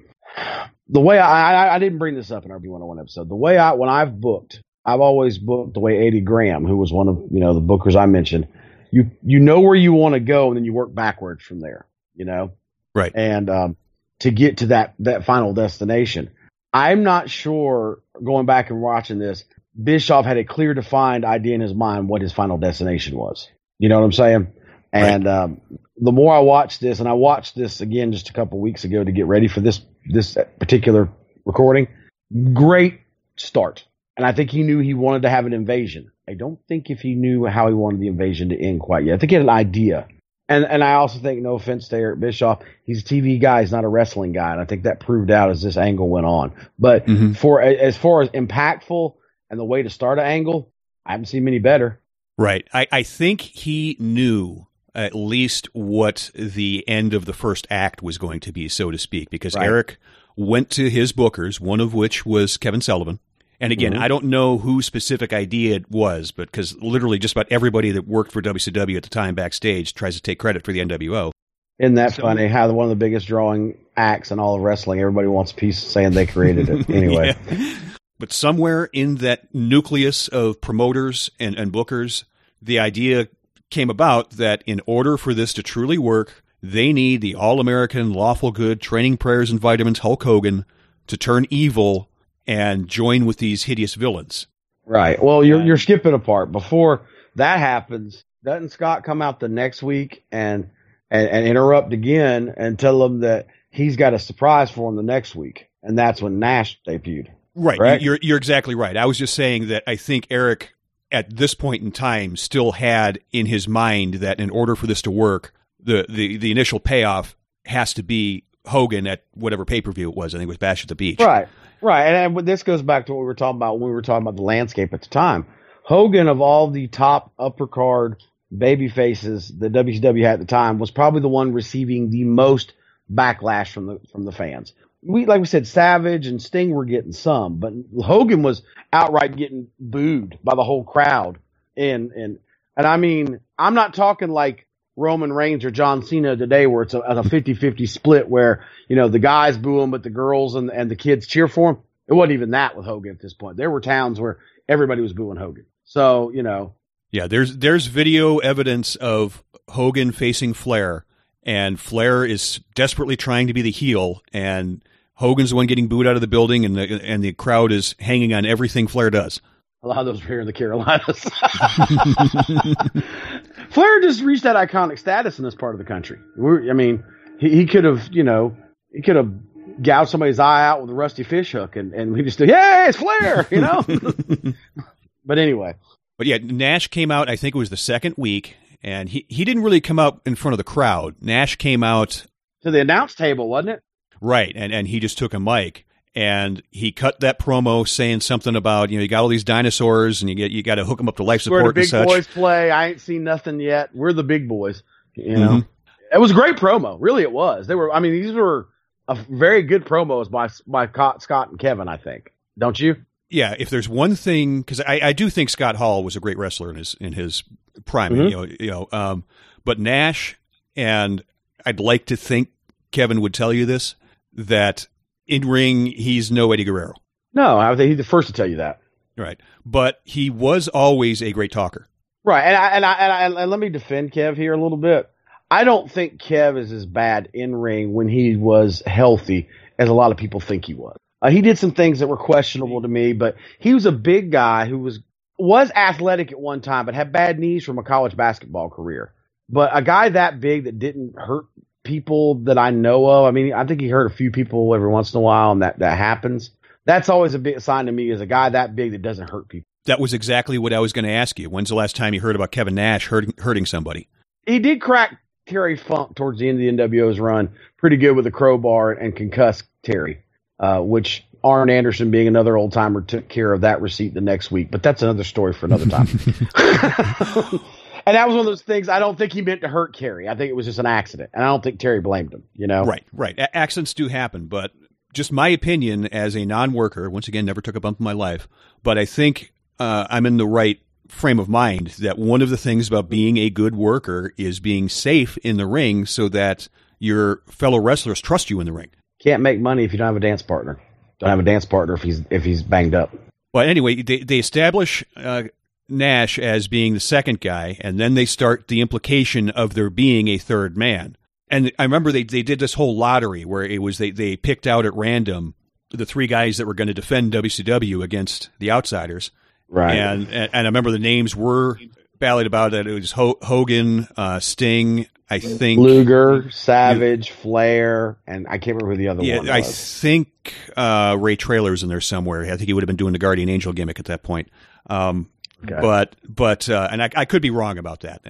The way I, I, I didn't bring this up in our B101 episode. The way I when I've booked, I've always booked the way Eddie Graham, who was one of you know the bookers I mentioned. You you know where you want to go, and then you work backwards from there. You know, right? And um, to get to that that final destination. I'm not sure going back and watching this, Bischoff had a clear defined idea in his mind what his final destination was. You know what I'm saying? And right. um, the more I watched this, and I watched this again just a couple weeks ago to get ready for this this particular recording, great start. And I think he knew he wanted to have an invasion. I don't think if he knew how he wanted the invasion to end quite yet. I think he had an idea. And and I also think, no offense to Eric Bischoff, he's a TV guy, he's not a wrestling guy, and I think that proved out as this angle went on. But mm-hmm. for as far as impactful and the way to start an angle, I haven't seen many better. Right. I, I think he knew at least what the end of the first act was going to be, so to speak, because right. Eric went to his bookers, one of which was Kevin Sullivan, and again, mm-hmm. I don't know whose specific idea it was, but because literally just about everybody that worked for WCW at the time backstage tries to take credit for the NWO. Isn't that so, funny? How one of the biggest drawing acts in all of wrestling, everybody wants a piece saying they created it. Anyway. yeah. But somewhere in that nucleus of promoters and, and bookers, the idea came about that in order for this to truly work, they need the all American, lawful good, training prayers and vitamins Hulk Hogan to turn evil and join with these hideous villains. Right. Well, you're you're skipping a part. Before that happens, doesn't Scott come out the next week and and, and interrupt again and tell them that he's got a surprise for him the next week, and that's when Nash debuted. Right. Correct? You're you're exactly right. I was just saying that I think Eric at this point in time still had in his mind that in order for this to work, the the the initial payoff has to be Hogan at whatever pay per view it was. I think it was Bash at the Beach. Right. Right, and, and this goes back to what we were talking about when we were talking about the landscape at the time. Hogan, of all the top upper card baby faces that WCW had at the time, was probably the one receiving the most backlash from the from the fans. We like we said, Savage and Sting were getting some, but Hogan was outright getting booed by the whole crowd. And and and I mean, I'm not talking like Roman Reigns or John Cena today where it's a, a 50-50 split where, you know, the guys boo him, but the girls and, and the kids cheer for him. It wasn't even that with Hogan at this point. There were towns where everybody was booing Hogan. So, you know. Yeah, there's there's video evidence of Hogan facing Flair and Flair is desperately trying to be the heel and Hogan's the one getting booed out of the building and the and the crowd is hanging on everything Flair does. A lot of those were here in the Carolinas. Flair just reached that iconic status in this part of the country. We're, I mean, he, he could have, you know, he could have gouged somebody's eye out with a rusty fish hook, and and we just do, yeah, it's Flair, you know. but anyway. But yeah, Nash came out. I think it was the second week, and he he didn't really come out in front of the crowd. Nash came out to the announce table, wasn't it? Right, and and he just took a mic and he cut that promo saying something about you know you got all these dinosaurs and you get you got to hook them up to life support. Where the big boys play. I ain't seen nothing yet. We're the big boys. You know, mm-hmm. it was a great promo. Really, it was. They were. I mean, these were a very good promos by by Scott and Kevin. I think. Don't you? Yeah. If there's one thing, because I, I do think Scott Hall was a great wrestler in his in his prime. Mm-hmm. You know. You know. Um, but Nash and I'd like to think Kevin would tell you this that in ring, he's no Eddie Guerrero. No, I think he's the first to tell you that. Right. But he was always a great talker. Right. And I, and I, and, I, and let me defend Kev here a little bit. I don't think Kev is as bad in ring when he was healthy as a lot of people think he was. Uh, he did some things that were questionable to me, but he was a big guy who was was athletic at one time, but had bad knees from a college basketball career. But a guy that big that didn't hurt people that I know of. I mean, I think he hurt a few people every once in a while, and that that happens. That's always a big sign to me as a guy that big that doesn't hurt people. That was exactly what I was going to ask you. When's the last time you heard about Kevin Nash hurting, hurting somebody? He did crack Terry Funk towards the end of the NWO's run pretty good with a crowbar and concuss Terry, uh, which Arn Anderson, being another old timer, took care of that receipt the next week. But that's another story for another time. and that was one of those things. I don't think he meant to hurt Terry. I think it was just an accident, and I don't think Terry blamed him. You know, right, right. A- accidents do happen, but just my opinion as a non-worker. Once again, never took a bump in my life, but I think uh, I'm in the right frame of mind that one of the things about being a good worker is being safe in the ring so that your fellow wrestlers trust you in the ring. Can't make money if you don't have a dance partner. Don't have a dance partner if he's if he's banged up. But anyway, they they establish uh, Nash as being the second guy, and then they start the implication of there being a third man. And I remember they they did this whole lottery where it was they they picked out at random the three guys that were going to defend WCW against the outsiders. Right. And and, and I remember the names were ballied about it. It was Ho- Hogan, uh, Sting, I think Luger, Savage, Flair, and I can't remember who the other yeah, one. I was. think uh, Ray Traylor's in there somewhere. I think he would have been doing the Guardian Angel gimmick at that point. Um, Okay. But but uh, and I, I could be wrong about that.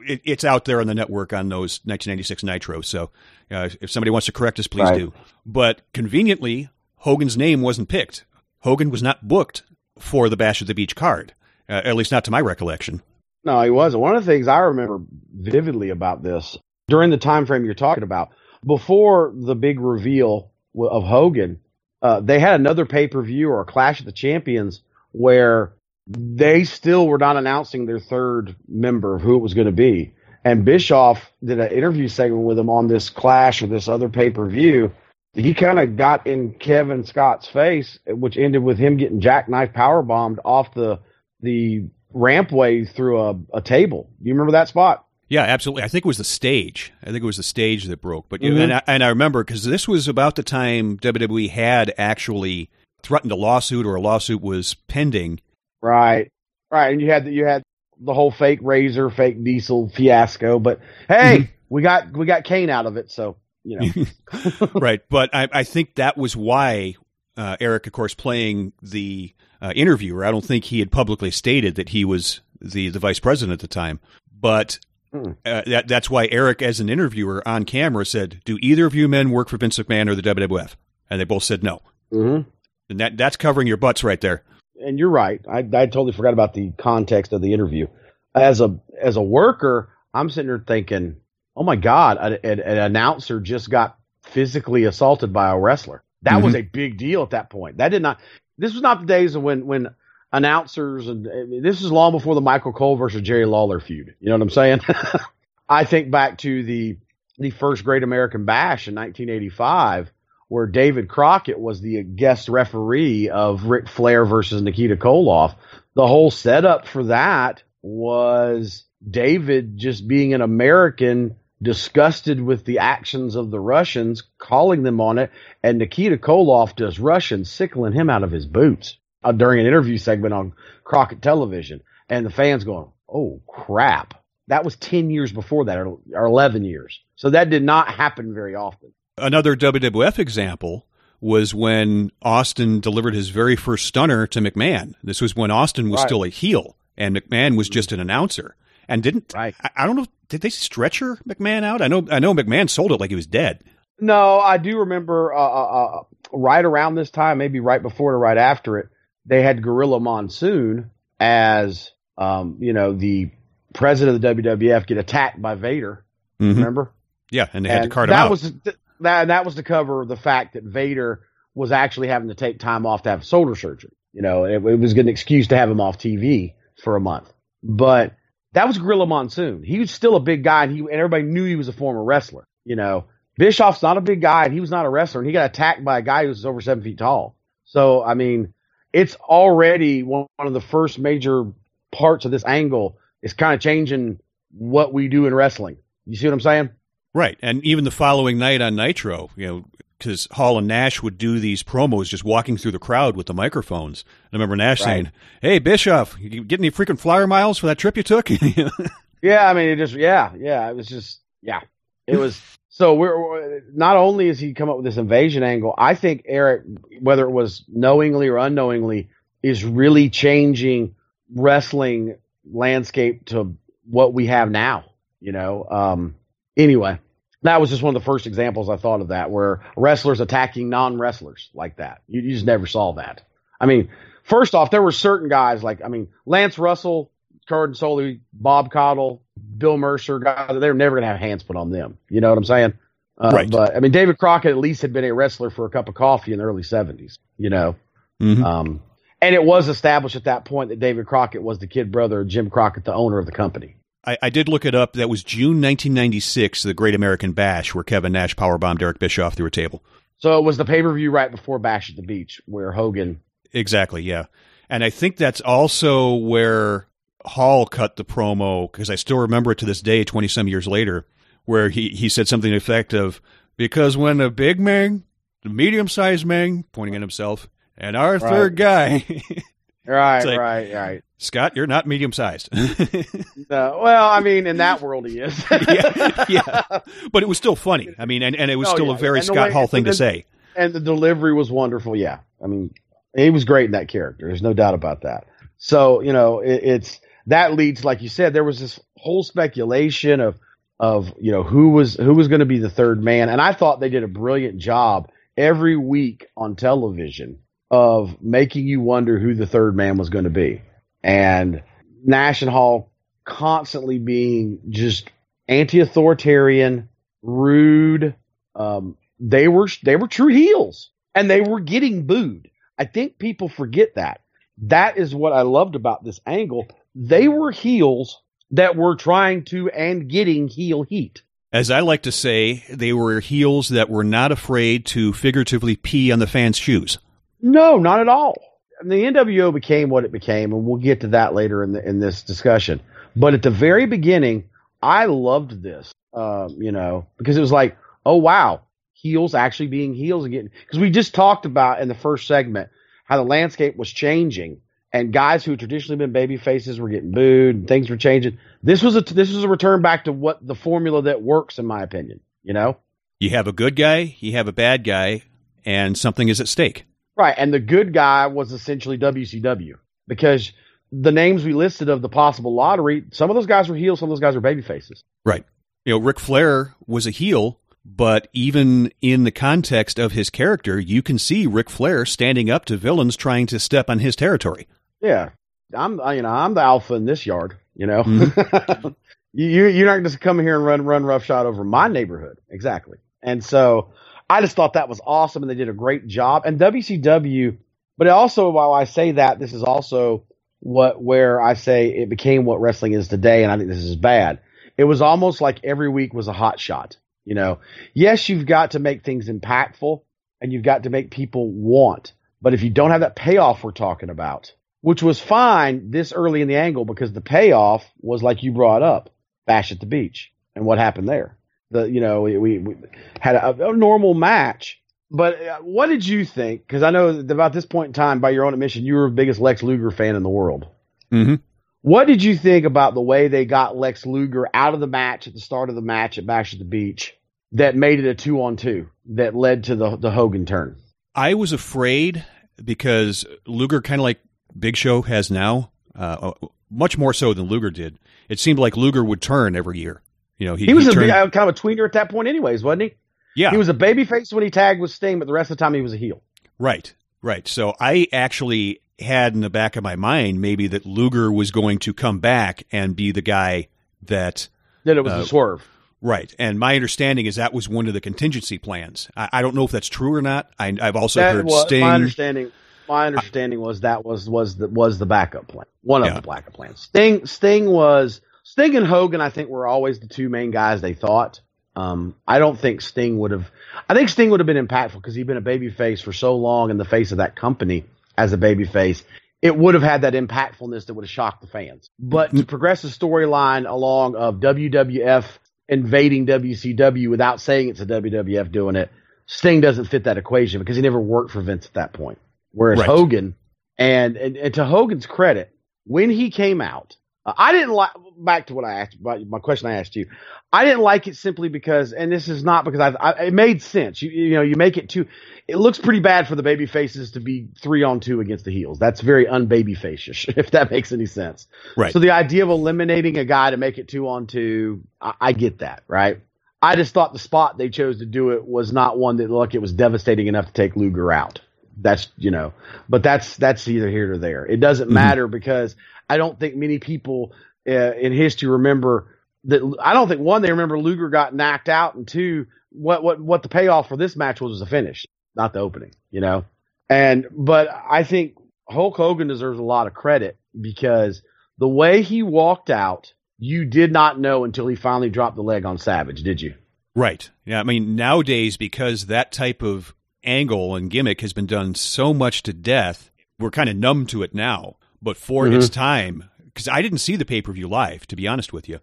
It, it's out there on the network on those 1996 Nitro. So uh, if somebody wants to correct us, please Right. do. But conveniently, Hogan's name wasn't picked. Hogan was not booked for the Bash at the Beach card, uh, at least not to my recollection. No, he wasn't. One of the things I remember vividly about this during the time frame you're talking about, before the big reveal of Hogan, uh, they had another pay per view or a Clash of the Champions where they still were not announcing their third member of who it was going to be. And Bischoff did an interview segment with him on this Clash or this other pay per view. He kind of got in Kevin Scott's face, which ended with him getting jackknife power bombed off the the rampway through a, a table. Do you remember that spot? Yeah, absolutely. I think it was the stage. I think it was the stage that broke. But Mhm. and, I, and I remember because this was about the time WWE had actually threatened a lawsuit or a lawsuit was pending. Right, right. And you had the, you had the whole fake razor, fake diesel fiasco. But hey, we got we got Kane out of it, so you know. right. But I, I think that was why uh, Eric, of course, playing the uh, interviewer. I don't think he had publicly stated that he was the the vice president at the time, but. Hmm. Uh, that, that's why Eric, as an interviewer on camera, said, "Do either of you men work for Vince McMahon or the WWF?" And they both said no. hmm And that that's covering your butts right there. And you're right. I, I totally forgot about the context of the interview. As a as a worker, I'm sitting there thinking, "Oh my God, an, an, an announcer just got physically assaulted by a wrestler." That was Mhm. a big deal at that point. That did not. This was not the days when when announcers and I mean, this is long before the Michael Cole versus Jerry Lawler feud. You know what I'm saying? I think back to the the first Great American Bash in 1985, where David Crockett was the guest referee of Ric Flair versus Nikita Koloff. The whole setup for that was David just being an American disgusted with the actions of the Russians, calling them on it, and Nikita Koloff does Russian, sickling him out of his boots uh, during an interview segment on Crockett Television. And the fans going, oh crap. That was 10 years before that, or, or 11 years. So that did not happen very often. Another WWF example was when Austin delivered his very first stunner to McMahon. This was when Austin was Right. still a heel and McMahon was just an announcer. And didn't Right. I, I don't know did they stretcher McMahon out? I know I know McMahon sold it like he was dead. No, I do remember uh, uh, uh, right around this time, maybe right before or right after it, they had Gorilla Monsoon as, um, you know, the president of the WWF get attacked by Vader. Mhm. Remember? Yeah, and they had to cart him that out. was th- that that was to cover the fact that Vader was actually having to take time off to have shoulder surgery. You know, it, it was an excuse to have him off TV for a month. But that was Gorilla Monsoon. He was still a big guy, and he and everybody knew he was a former wrestler. You know, Bischoff's not a big guy, and he was not a wrestler, and he got attacked by a guy who was over seven feet tall. So I mean, it's already one of the first major parts of this angle is kind of changing what we do in wrestling. You see what I'm saying? Right. And even the following night on Nitro, you know, because Hall and Nash would do these promos just walking through the crowd with the microphones. And I remember Nash Right. saying, Hey, Bischoff, you get any freaking flyer miles for that trip you took? Yeah, I mean, it just yeah, yeah. It was just yeah, it was. So we're, not only has he come up with this invasion angle, I think Eric, whether it was knowingly or unknowingly, is really changing wrestling landscape to what we have now. You know. Um. Anyway, that was just one of the first examples I thought of that, where wrestlers attacking non-wrestlers like that. You, you just never saw that. I mean, first off, there were certain guys like I mean, Lance Russell. Gordon Solie, Bob Caudle, Bill Mercer, guys, they're never going to have hands put on them. You know what I'm saying? Uh, Right. But I mean, David Crockett at least had been a wrestler for a cup of coffee in the early 70s. You know, Mhm. um, and it was established at that point that David Crockett was the kid brother of Jim Crockett, the owner of the company. I, I did look it up. That was June 1996, the Great American Bash, where Kevin Nash powerbombed Eric Bischoff through a table. So it was the pay per view right before Bash at the Beach, where Hogan. Exactly, yeah. And I think that's also where Hall cut the promo, because I still remember it to this day, 20 some years later, where he, he said something to the effect of, because when a big man, the medium sized man, pointing at himself, and our Right. third guy, Right, like- right, right. Scott, you're not medium sized. Uh, well, I mean, in that world, he is. yeah, yeah. But it was still funny. I mean, and, and it was Oh, still yeah. a very And Scott way- Hall thing to say. and the delivery was wonderful. Yeah, I mean, he was great in that character. There's no doubt about that. So you know, it, it's that leads, like you said, there was this whole speculation of of you know who was who was going to be the third man, and I thought they did a brilliant job every week on television of making you wonder who the third man was going to be, and Nash and Hall constantly being just anti-authoritarian, rude. Um, they were they were true heels, and they were getting booed. I think people forget that. That is what I loved about this angle. They were heels that were trying to and getting heel heat. As I like to say, they were heels that were not afraid to figuratively pee on the fans' shoes. No, not at all. And the NWO became what it became, and we'll get to that later in the, in this discussion. But at the very beginning, I loved this, um, you know, because it was like, oh wow, heels actually being heels again. Because we just talked about in the first segment how the landscape was changing, and guys who traditionally been baby faces were getting booed, and things were changing. This was a this was a return back to what the formula that works, in my opinion. You know, You have a good guy, you have a bad guy, and something is at stake. Right, and the good guy was essentially WCW because the names we listed of the possible lottery, some of those guys were heels, some of those guys were baby faces. Right. You know, Ric Flair was a heel, but even in the context of his character, you can see Ric Flair standing up to villains trying to step on his territory. Yeah, I'm you know I'm the alpha in this yard. You know, Mm-hmm. you you- you're not going to just come here and run run roughshod over my neighborhood exactly. And so I just thought that was awesome, and they did a great job. And WCW, but also while I say that, this is also what where I say it became what wrestling is today, and I think this is bad. It was almost like every week was a hot shot. You know, yes, you've got to make things impactful, and you've got to make people want. But if you don't have that payoff we're talking about, which was fine this early in the angle because the payoff was like you brought up, Bash at the Beach, and what happened there. The you know we, we, we had a, a normal match, but uh, what did you think? Because I know about this point in time, by your own admission, you were the biggest Lex Luger fan in the world. Mm-hmm. What did you think about the way they got Lex Luger out of the match at the start of the match at Bash at the Beach that made it a two on two that led to the the Hogan turn? I was afraid because Luger, kind of like Big Show has now, uh, much more so than Luger did. It seemed like Luger would turn every year. You know, he, He was a turned, big, uh, kind of a tweener at that point, anyways, wasn't he? yeah, He was a babyface when he tagged with Sting, but the rest of the time he was a heel. Right, right. So I actually had in the back of my mind maybe that Luger was going to come back and be the guy that. That it was Uh, a swerve. Right. And my understanding is that was one of the contingency plans. I, I don't know if that's true or not. I, I've also That heard was, Sting. My understanding, my understanding was that was was the was the backup plan. One of Yeah. the backup plans. Sting Sting was Sting and Hogan. I think were always the two main guys they thought. Um, I don't think Sting would have. I think Sting would have been impactful because he'd been a baby face for so long in the face of that company as a babyface, it would have had that impactfulness that would have shocked the fans. But to progress the storyline along of WWF invading WCW without saying it's a WWF doing it, Sting doesn't fit that equation because he never worked for Vince at that point. Whereas Right. Hogan, and, and, and to Hogan's credit, when he came out, I didn't like, back to what I asked, my, my question I asked you. I didn't like it simply because, and this is not because I, I it made sense. You, you know, you make it too, it looks pretty bad for the baby faces to be three on two against the heels. That's very unbaby facish, if that makes any sense. Right. So the idea of eliminating a guy to make it two on two, I, I get that, right? I just thought the spot they chose to do it was not one that looked it was devastating enough to take Luger out. That's you know, but that's that's either here or there. It doesn't Mm-hmm. matter because I don't think many people uh, in history remember that. I don't think one they remember Luger got knocked out, and two what what what the payoff for this match was was the finish, not the opening. You know, and but I think Hulk Hogan deserves a lot of credit because the way he walked out, you did not know until he finally dropped the leg on Savage, did you? Right. Yeah. I mean, nowadays, because that type of angle and gimmick has been done so much to death, we're kind of numb to it now. But for Mhm. its time, because I didn't see the pay per view live, to be honest with you,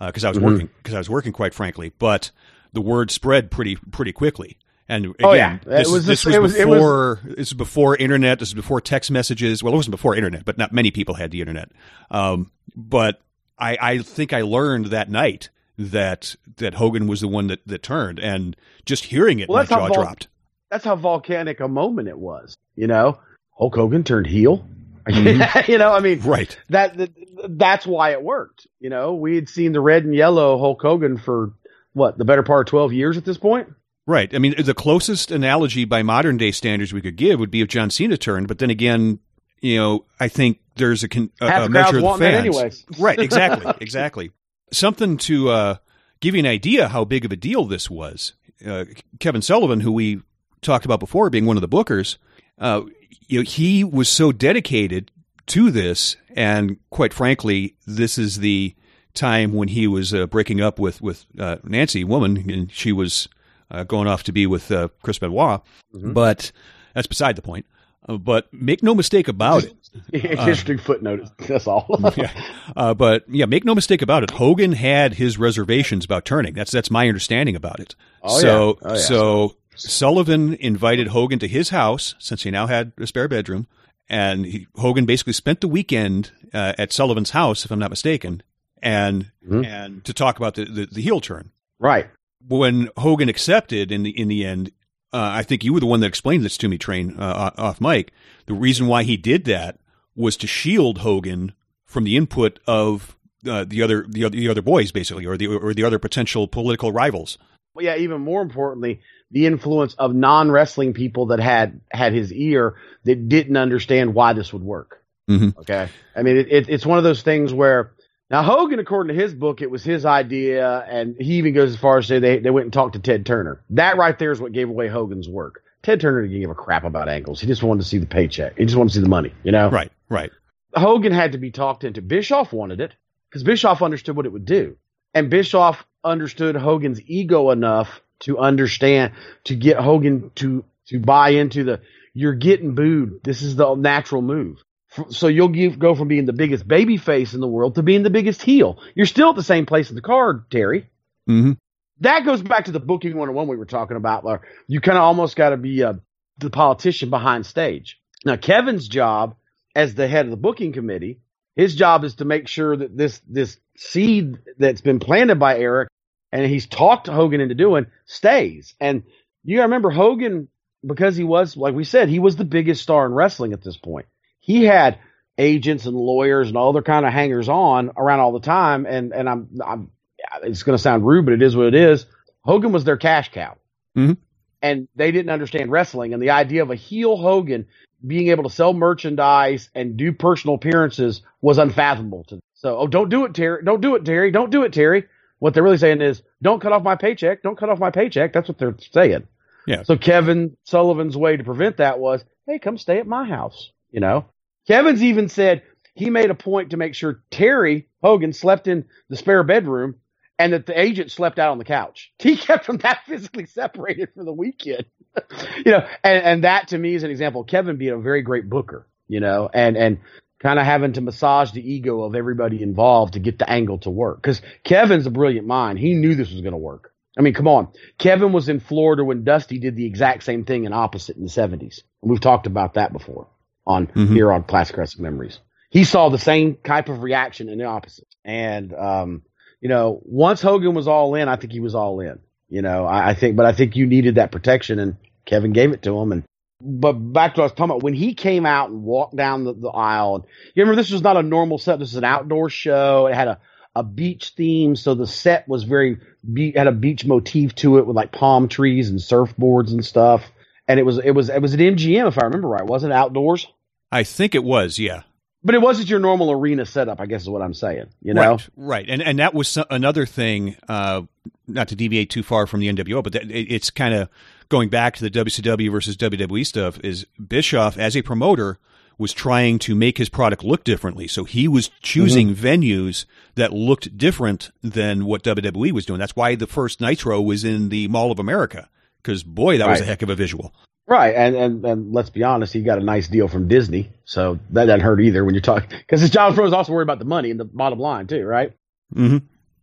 because I was Mhm. working, because I was working, quite frankly. But the word spread pretty pretty quickly. And again, Oh, yeah. This, was this was was- it was- before this was before internet. This was before text messages. Well, it wasn't before internet, but not many people had the internet. Um, but I, I think I learned that night that that Hogan was the one that, that turned, and just hearing it, Well, my jaw Vol- dropped. That's how volcanic a moment it was. You know, Hulk Hogan turned heel. Mhm. you know, I mean, Right. that, that that's why it worked. You know, we had seen the red and yellow Hulk Hogan for what the better part of twelve years at this point. Right. I mean, the closest analogy by modern day standards we could give would be if John Cena turned, but then again, you know, I think there's a, con- a, a measure of the fans. anyways. right. Exactly. exactly. Something to uh, give you an idea how big of a deal this was. Uh, Kevin Sullivan, who we talked about before, being one of the bookers, uh, you know, he was so dedicated to this, and quite frankly, this is the time when he was uh, breaking up with with uh, Nancy, woman, and she was uh, going off to be with uh, Chris Benoit. Mm-hmm. But that's beside the point. Uh, but make no mistake about it. It's Uh, interesting footnote. That's all. yeah. Uh, but yeah, make no mistake about it. Hogan had his reservations about turning. That's that's my understanding about it. Oh, so yeah. Oh, yeah. so Sullivan invited Hogan to his house since he now had a spare bedroom, and he, Hogan basically spent the weekend uh, at Sullivan's house, if I'm not mistaken, and Mhm. and to talk about the, the the heel turn. Right. When Hogan accepted in the in the end, uh, I think you were the one that explained this to me, Train, uh, off mic. The reason why he did that was to shield Hogan from the input of uh, the other the other the other boys, basically, or the or the other potential political rivals. Well, yeah, even more importantly, the influence of non wrestling people that had had his ear that didn't understand why this would work. Mm-hmm. Okay, I mean, it, it, it's one of those things where now Hogan, according to his book, it was his idea, and he even goes as far as to say they they went and talked to Ted Turner. That right there is what gave away Hogan's work. Ted Turner didn't give a crap about angles. He just wanted to see the paycheck. He just wanted to see the money. You know, Right, right. Hogan had to be talked into. Bischoff wanted it because Bischoff understood what it would do. And Bischoff understood Hogan's ego enough to understand, to get Hogan to, to buy into the, you're getting booed. This is the natural move. So you'll give, go from being the biggest baby face in the world to being the biggest heel. You're still at the same place in the card, Terry. Mm-hmm. That goes back to the booking 101 we were talking about, where you kind of almost got to be uh, the politician behind stage. Now, Kevin's job as the head of the booking committee, his job is to make sure that this this seed that's been planted by Eric and he's talked Hogan into doing stays. And you remember Hogan, because he was, like we said, he was the biggest star in wrestling at this point. He had agents and lawyers and all other kind of hangers on around all the time. And and I'm I'm it's going to sound rude, but it is what it is. Hogan was their cash cow. Mhm. And they didn't understand wrestling. And the idea of a heel Hogan being able to sell merchandise and do personal appearances was unfathomable to them. So, oh, don't do it, Terry. Don't do it, Terry. Don't do it, Terry. What they're really saying is, don't cut off my paycheck. Don't cut off my paycheck. That's what they're saying. Yeah. So Kevin Sullivan's way to prevent that was, hey, come stay at my house. You know, Kevin's even said he made a point to make sure Terry Hogan slept in the spare bedroom and that the agent slept out on the couch. He kept them that physically separated for the weekend. you know, and, and that to me is an example of Kevin being a very great booker, you know, and, and kind of having to massage the ego of everybody involved to get the angle to work. Cause Kevin's a brilliant mind. He knew this was going to work. I mean, come on. Kevin was in Florida when Dusty did the exact same thing in opposite in the 70s. And we've talked about that before on mm-hmm. here on Classic Wrestling Memories. He saw the same type of reaction in the opposite. And, um, you know, once Hogan was all in, I think he was all in. You know, I, I think, but I think you needed that protection, and Kevin gave it to him. And but back to what I was talking about when he came out and walked down the, the aisle. And you remember this was not a normal set. This is an outdoor show. It had a a beach theme, so the set was very had a beach motif to it with like palm trees and surfboards and stuff. And it was it was it was at MGM if I remember right, wasn't it outdoors? I think it was, yeah. But it wasn't your normal arena setup, I guess is what I'm saying. You know, right? right. And and that was another thing. Uh, not to deviate too far from the NWO, but that, it's kind of going back to the WCW versus WWE stuff. Is Bischoff as a promoter was trying to make his product look differently, so he was choosing mm-hmm. venues that looked different than what WWE was doing. That's why the first Nitro was in the Mall of America because boy, that right. was a heck of a visual. Right, and, and and let's be honest, he got a nice deal from Disney, so that doesn't hurt either when you're talking because John Pro is also worried about the money and the bottom line too, right? Mm-hmm.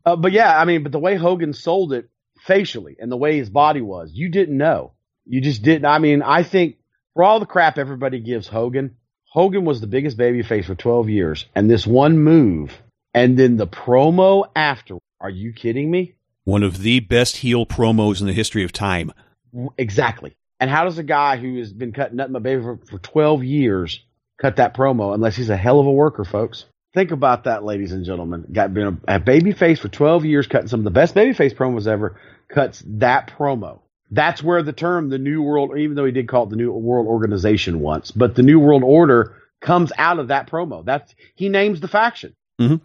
Uh, but yeah, I mean, but the way Hogan sold it facially and the way his body was, you didn't know, you just didn't. I mean, I think for all the crap everybody gives Hogan, Hogan was the biggest babyface for 12 years, and this one move, and then the promo after. Are you kidding me? One of the best heel promos in the history of time. Exactly. And how does a guy who has been cutting nothing but baby for, for 12 years cut that promo unless he's a hell of a worker, folks? Think about that, ladies and gentlemen. Got been a, a baby face for 12 years, cutting some of the best baby face promos ever, cuts that promo. That's where the term the New World, even though he did call it the New World Organization once, but the New World Order comes out of that promo. That's he names the faction. Mm-hmm.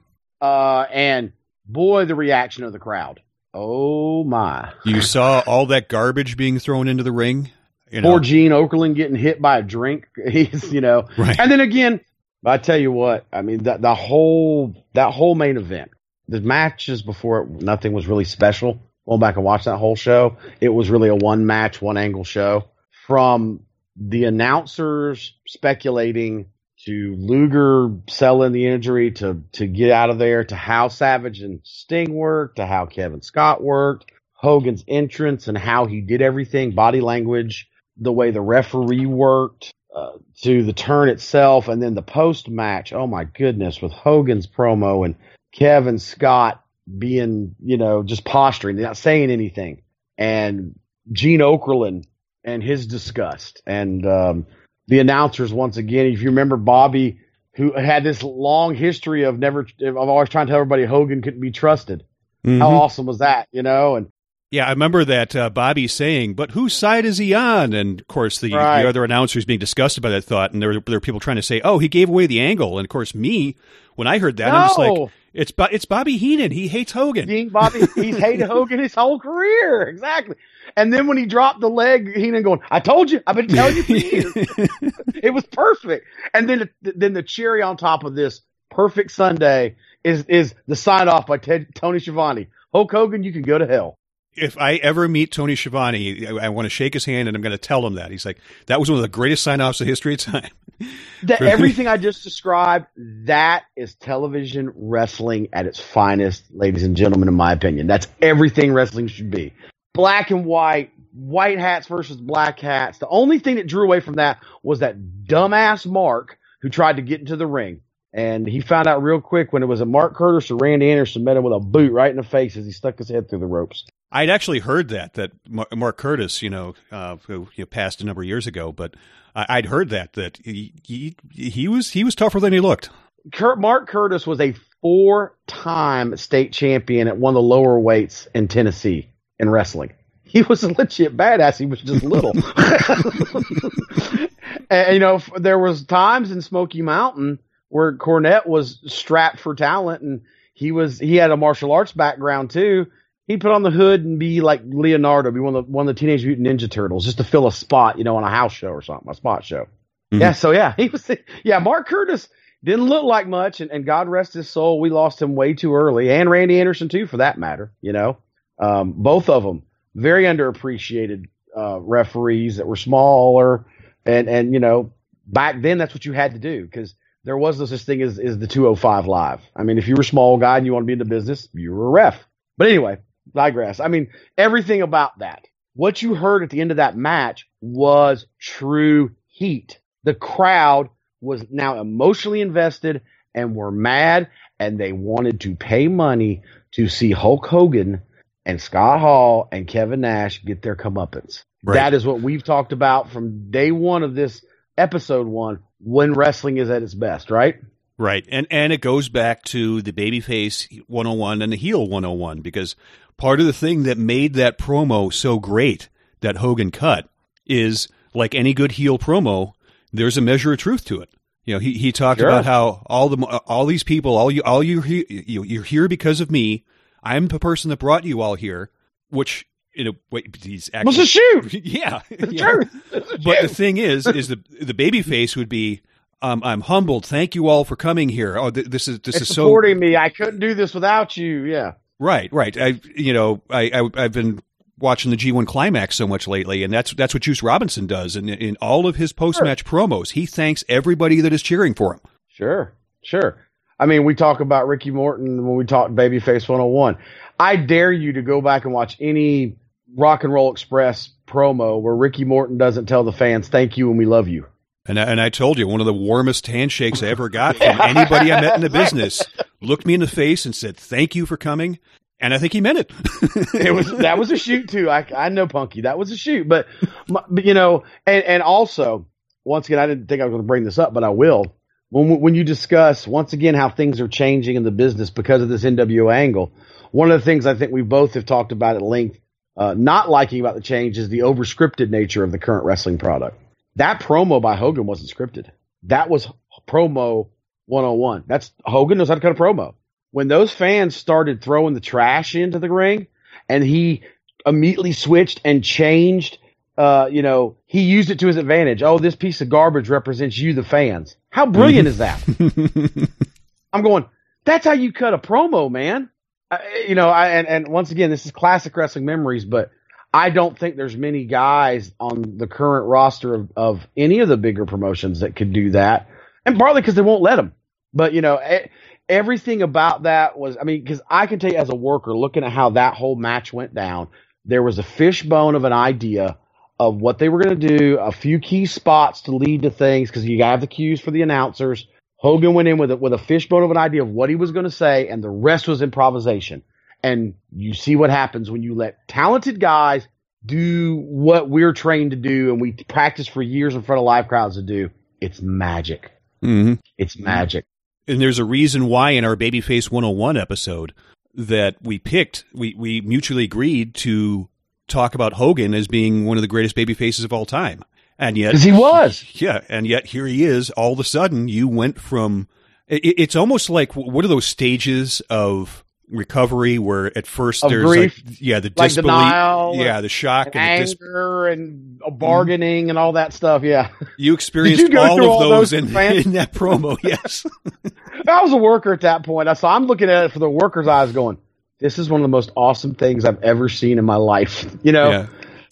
Uh, and boy, the reaction of the crowd. Oh my! You saw all that garbage being thrown into the ring. You know. Poor Gene Okerlund getting hit by a drink. He's, you know, right. and then again, I tell you what, I mean, that the whole, that whole main event, the matches before it, nothing was really special. Going back and watch that whole show, it was really a one match, one angle show from the announcers speculating to Luger selling the injury to, to get out of there to how Savage and Sting worked to how Kevin Scott worked, Hogan's entrance and how he did everything, body language, the way the referee worked, uh, to the turn itself, and then the post match. Oh my goodness, with Hogan's promo and Kevin Scott being, you know, just posturing, not saying anything, and Gene Okerlund and his disgust, and um, the announcers once again. If you remember Bobby, who had this long history of never, of always trying to tell everybody Hogan couldn't be trusted. Mm-hmm. How awesome was that, you know? And yeah, I remember that uh, Bobby saying, "But whose side is he on?" And of course, the, right. the other announcers being disgusted by that thought, and there were, there were people trying to say, "Oh, he gave away the angle." And of course, me when I heard that, no. I'm just like, "It's it's Bobby Heenan. He hates Hogan. He, Bobby, he's hated Hogan his whole career, exactly." And then when he dropped the leg, Heenan going, "I told you, I've been telling you for years." it was perfect. And then then the cherry on top of this perfect Sunday is is the sign off by Ted, Tony Schiavone. Hulk Hogan, you can go to hell if I ever meet Tony Schiavone, I, I, want to shake his hand and I'm going to tell him that. He's like, that was one of the greatest sign offs of history of time. that everything I just described, that is television wrestling at its finest, ladies and gentlemen, in my opinion. That's everything wrestling should be. Black and white, white hats versus black hats. The only thing that drew away from that was that dumbass Mark who tried to get into the ring. And he found out real quick when it was a Mark Curtis or Randy Anderson met him with a boot right in the face as he stuck his head through the ropes. I'd actually heard that that Mark Curtis, you know, uh, who you know, passed a number of years ago, but I'd heard that that he, he, he was he was tougher than he looked. Kurt, Mark Curtis was a four-time state champion at one of the lower weights in Tennessee in wrestling. He was a legit badass. He was just little. and, you know, there was times in Smoky Mountain where Cornette was strapped for talent, and he was he had a martial arts background too he'd put on the hood and be like Leonardo, be one of the one of the Teenage Mutant Ninja Turtles, just to fill a spot, you know, on a house show or something, a spot show. Mm-hmm. Yeah, so yeah, he was. Yeah, Mark Curtis. didn't look like much, and, and God rest his soul, we lost him way too early, and Randy Anderson too, for that matter. You know, um, both of them very underappreciated uh, referees that were smaller, and and you know, back then that's what you had to do because there was no such thing as, as the 205 live. I mean, if you were a small guy and you want to be in the business, you were a ref. But anyway, digress. I mean, everything about that. What you heard at the end of that match was true heat. The crowd was now emotionally invested and were mad and they wanted to pay money to see Hulk Hogan and Scott Hall and Kevin Nash get their comeuppance. Right. That is what we've talked about from day one of this episode one when wrestling is at its best, right? Right. And and it goes back to the babyface 101 and the heel 101 because part of the thing that made that promo so great that Hogan cut is like any good heel promo, there's a measure of truth to it. You know, he he talked Sure. about how all the all these people, all you all you you you're here because of me. I'm the person that brought you all here, which you know, wait, he's actually Was a shoot. yeah, It's yeah. But the thing is, is the the baby face would be, um, I'm humbled. Thank you all for coming here. Oh, th- this is this It's is so supporting me. I couldn't do this without you. Yeah. Right, right. I you know I, I I've been watching the G1 climax so much lately, and that's that's what Juice Robinson does. And in all of his post match promos, he thanks everybody that is cheering for him. Sure, sure. I mean, we talk about Ricky Morton when we talk Babyface 101. I dare you to go back and watch any Rock and Roll Express promo where Ricky Morton doesn't tell the fans, thank you and we love you. And I, and I told you, one of the warmest handshakes I ever got from anybody I met in the business looked me in the face and said, "Thank you for coming." And I think he meant it. it was that was a shoot too. I I know Punky, that was a shoot, but, but you know, and and also once again, I didn't think I was going to bring this up, but I will. When when you discuss once again how things are changing in the business because of this NWO angle, one of the things I think we both have talked about at length, uh, not liking about the change is the overscripted nature of the current wrestling product. That promo by Hogan wasn't scripted. That was promo 101. That's Hogan knows how to cut a promo. When those fans started throwing the trash into the ring and he immediately switched and changed, uh, you know, he used it to his advantage. Oh, this piece of garbage represents you, the fans. How brilliant is that? I'm going, that's how you cut a promo, man. I, you know, I, and, and once again, this is classic wrestling memories, but I don't think there's many guys on the current roster of, of any of the bigger promotions that could do that. And partly because they won't let them. But, you know, e- everything about that was, I mean, because I can tell you as a worker, looking at how that whole match went down, there was a fishbone of an idea of what they were going to do, a few key spots to lead to things, because you have the cues for the announcers. Hogan went in with a, with a fishbone of an idea of what he was going to say, and the rest was improvisation. And you see what happens when you let talented guys do what we're trained to do and we practice for years in front of live crowds to do. It's magic. Mm-hmm. It's magic. And there's a reason why in our Babyface 101 episode that we picked, we, we mutually agreed to talk about Hogan as being one of the greatest baby faces of all time. And yet, he was. Yeah. And yet here he is. All of a sudden, you went from, it, it's almost like, what are those stages of recovery where at first there's like, yeah, the Like disbelief. yeah, the shock And and, the dis- anger and mm-hmm. bargaining and all that stuff. Yeah. You experienced you all of all those, those, in, in that promo. Yes. I was a worker at that point. So I'm looking at it for the worker's eyes going, this is one of the most awesome things I've ever seen in my life. You know? Yeah.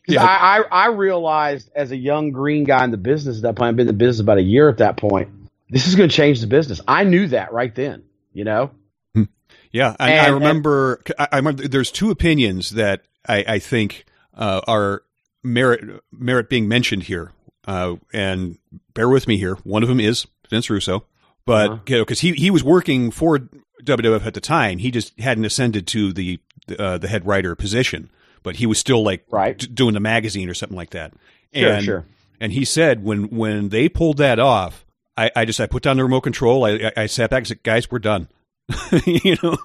Yeah. I, I, I realized as a young green guy in the business at that point, I've been in the business about a year at that point, this is going to change the business. I knew that right then, you know? Yeah, I, And- I remember. I I remember. There's two opinions that I, I think uh, are merit merit being mentioned here, uh, and bear with me here. One of them is Vince Russo, but Uh-huh. you know, because he he was working for WWF at the time, he just hadn't ascended to the uh, the head writer position, but he was still like right. d- doing the magazine or something like that. Sure, and, sure. And he said when when they pulled that off, I, I just I put down the remote control. I I, I sat back and said, "Guys, we're done." you know,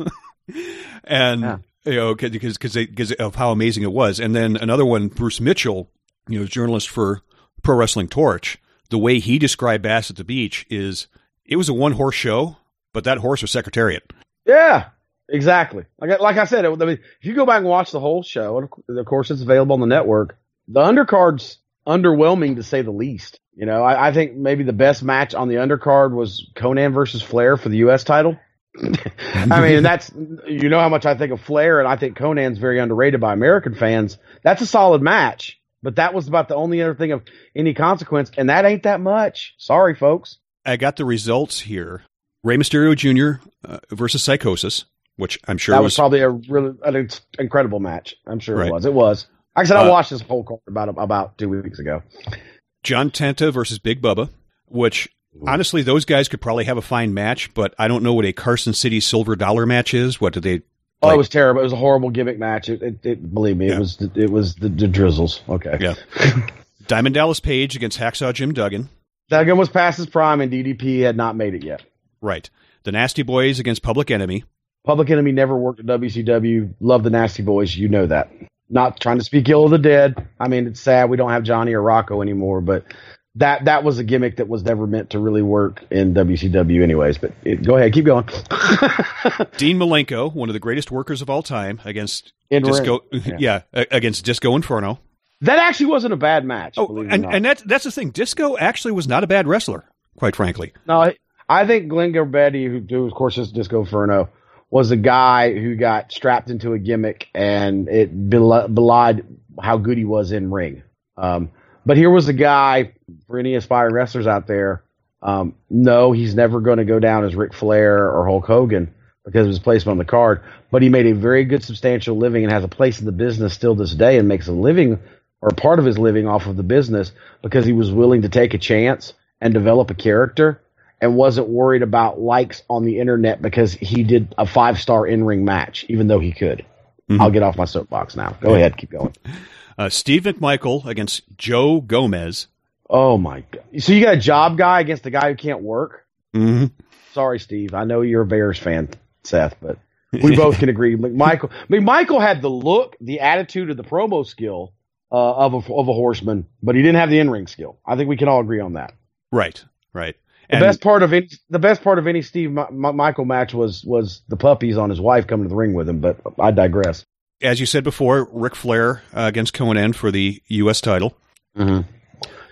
and you know because because because of how amazing it was. And then another one, Bruce Mitchell, you know, journalist for Pro Wrestling Torch. The way he described Bash at the Beach is it was a one horse show, but that horse was Secretariat. Yeah, exactly. Like, I- like I said, it, I mean, if you go back and watch the whole show, and of course it's available on the network, the undercards underwhelming to say the least. You know, I, I think maybe the best match on the undercard was Konnan versus Flair for the U.S. title. I mean, that's you know how much I think of Flair, and I think Konnan's very underrated by American fans. That's a solid match, but that was about the only other thing of any consequence, and that ain't that much. Sorry, folks. I got the results here. Rey Mysterio Jr. Uh, versus Psychosis, which I'm sure that was, was, probably a really an incredible match. I'm sure Right. it was. It was. I said, I Uh, watched this whole card about about two weeks ago. John Tenta versus Big Bubba, which honestly, those guys could probably have a fine match, but I don't know what a Carson City Silver Dollar match is. What did they? Oh, like- it was terrible. It was a horrible gimmick match. It, it, it believe me, Yeah. it was the, it was the, the drizzles. Okay. Yeah. Diamond Dallas Page against Hacksaw Jim Duggan. Duggan was past his prime, and DDP had not made it yet. Right. The Nasty Boys against Public Enemy. Public Enemy never worked at WCW. Love the Nasty Boys. You know that. Not trying to speak ill of the dead. I mean, it's sad we don't have Johnny or Rocco anymore, but that that was a gimmick that was never meant to really work in WCW, anyways. But it, go ahead, keep going. Dean Malenko, one of the greatest workers of all time, against In Disco. ring. Yeah, against Disco Inferno. That actually wasn't a bad match. Oh, believe it or and and that's that's the thing. Disco actually was not a bad wrestler, quite frankly. No, I, I think Glenn Gilberti, who, who of course is Disco Inferno, was a guy who got strapped into a gimmick and it bel- belied how good he was in ring. Um, but here was a guy for any aspiring wrestlers out there. Um, no, he's never going to go down as Ric Flair or Hulk Hogan because of his placement on the card. But he made a very good, substantial living and has a place in the business still this day and makes a living or part of his living off of the business because he was willing to take a chance and develop a character and wasn't worried about likes on the internet because he did a five star in ring match, even though he could. I'll get off my soapbox now. Go ahead, keep going. Uh, Steve McMichael against Joe Gomez. Oh my god! So you got a job guy against a guy who can't work? Mm-hmm. Sorry, Steve. I know you're a Bears fan, Seth, but we both can agree. McMichael, McMichael had the look, the attitude, and the promo skill uh, of a of a horseman, but he didn't have the in ring skill. I think we can all agree on that. Right, right. The And- best part of any the best part of any Steve Mi- Mi- Michael match was was the puppies on his wife coming to the ring with him. But I digress. As you said before, Ric Flair uh, against Konnan for the U.S. title. Mm-hmm.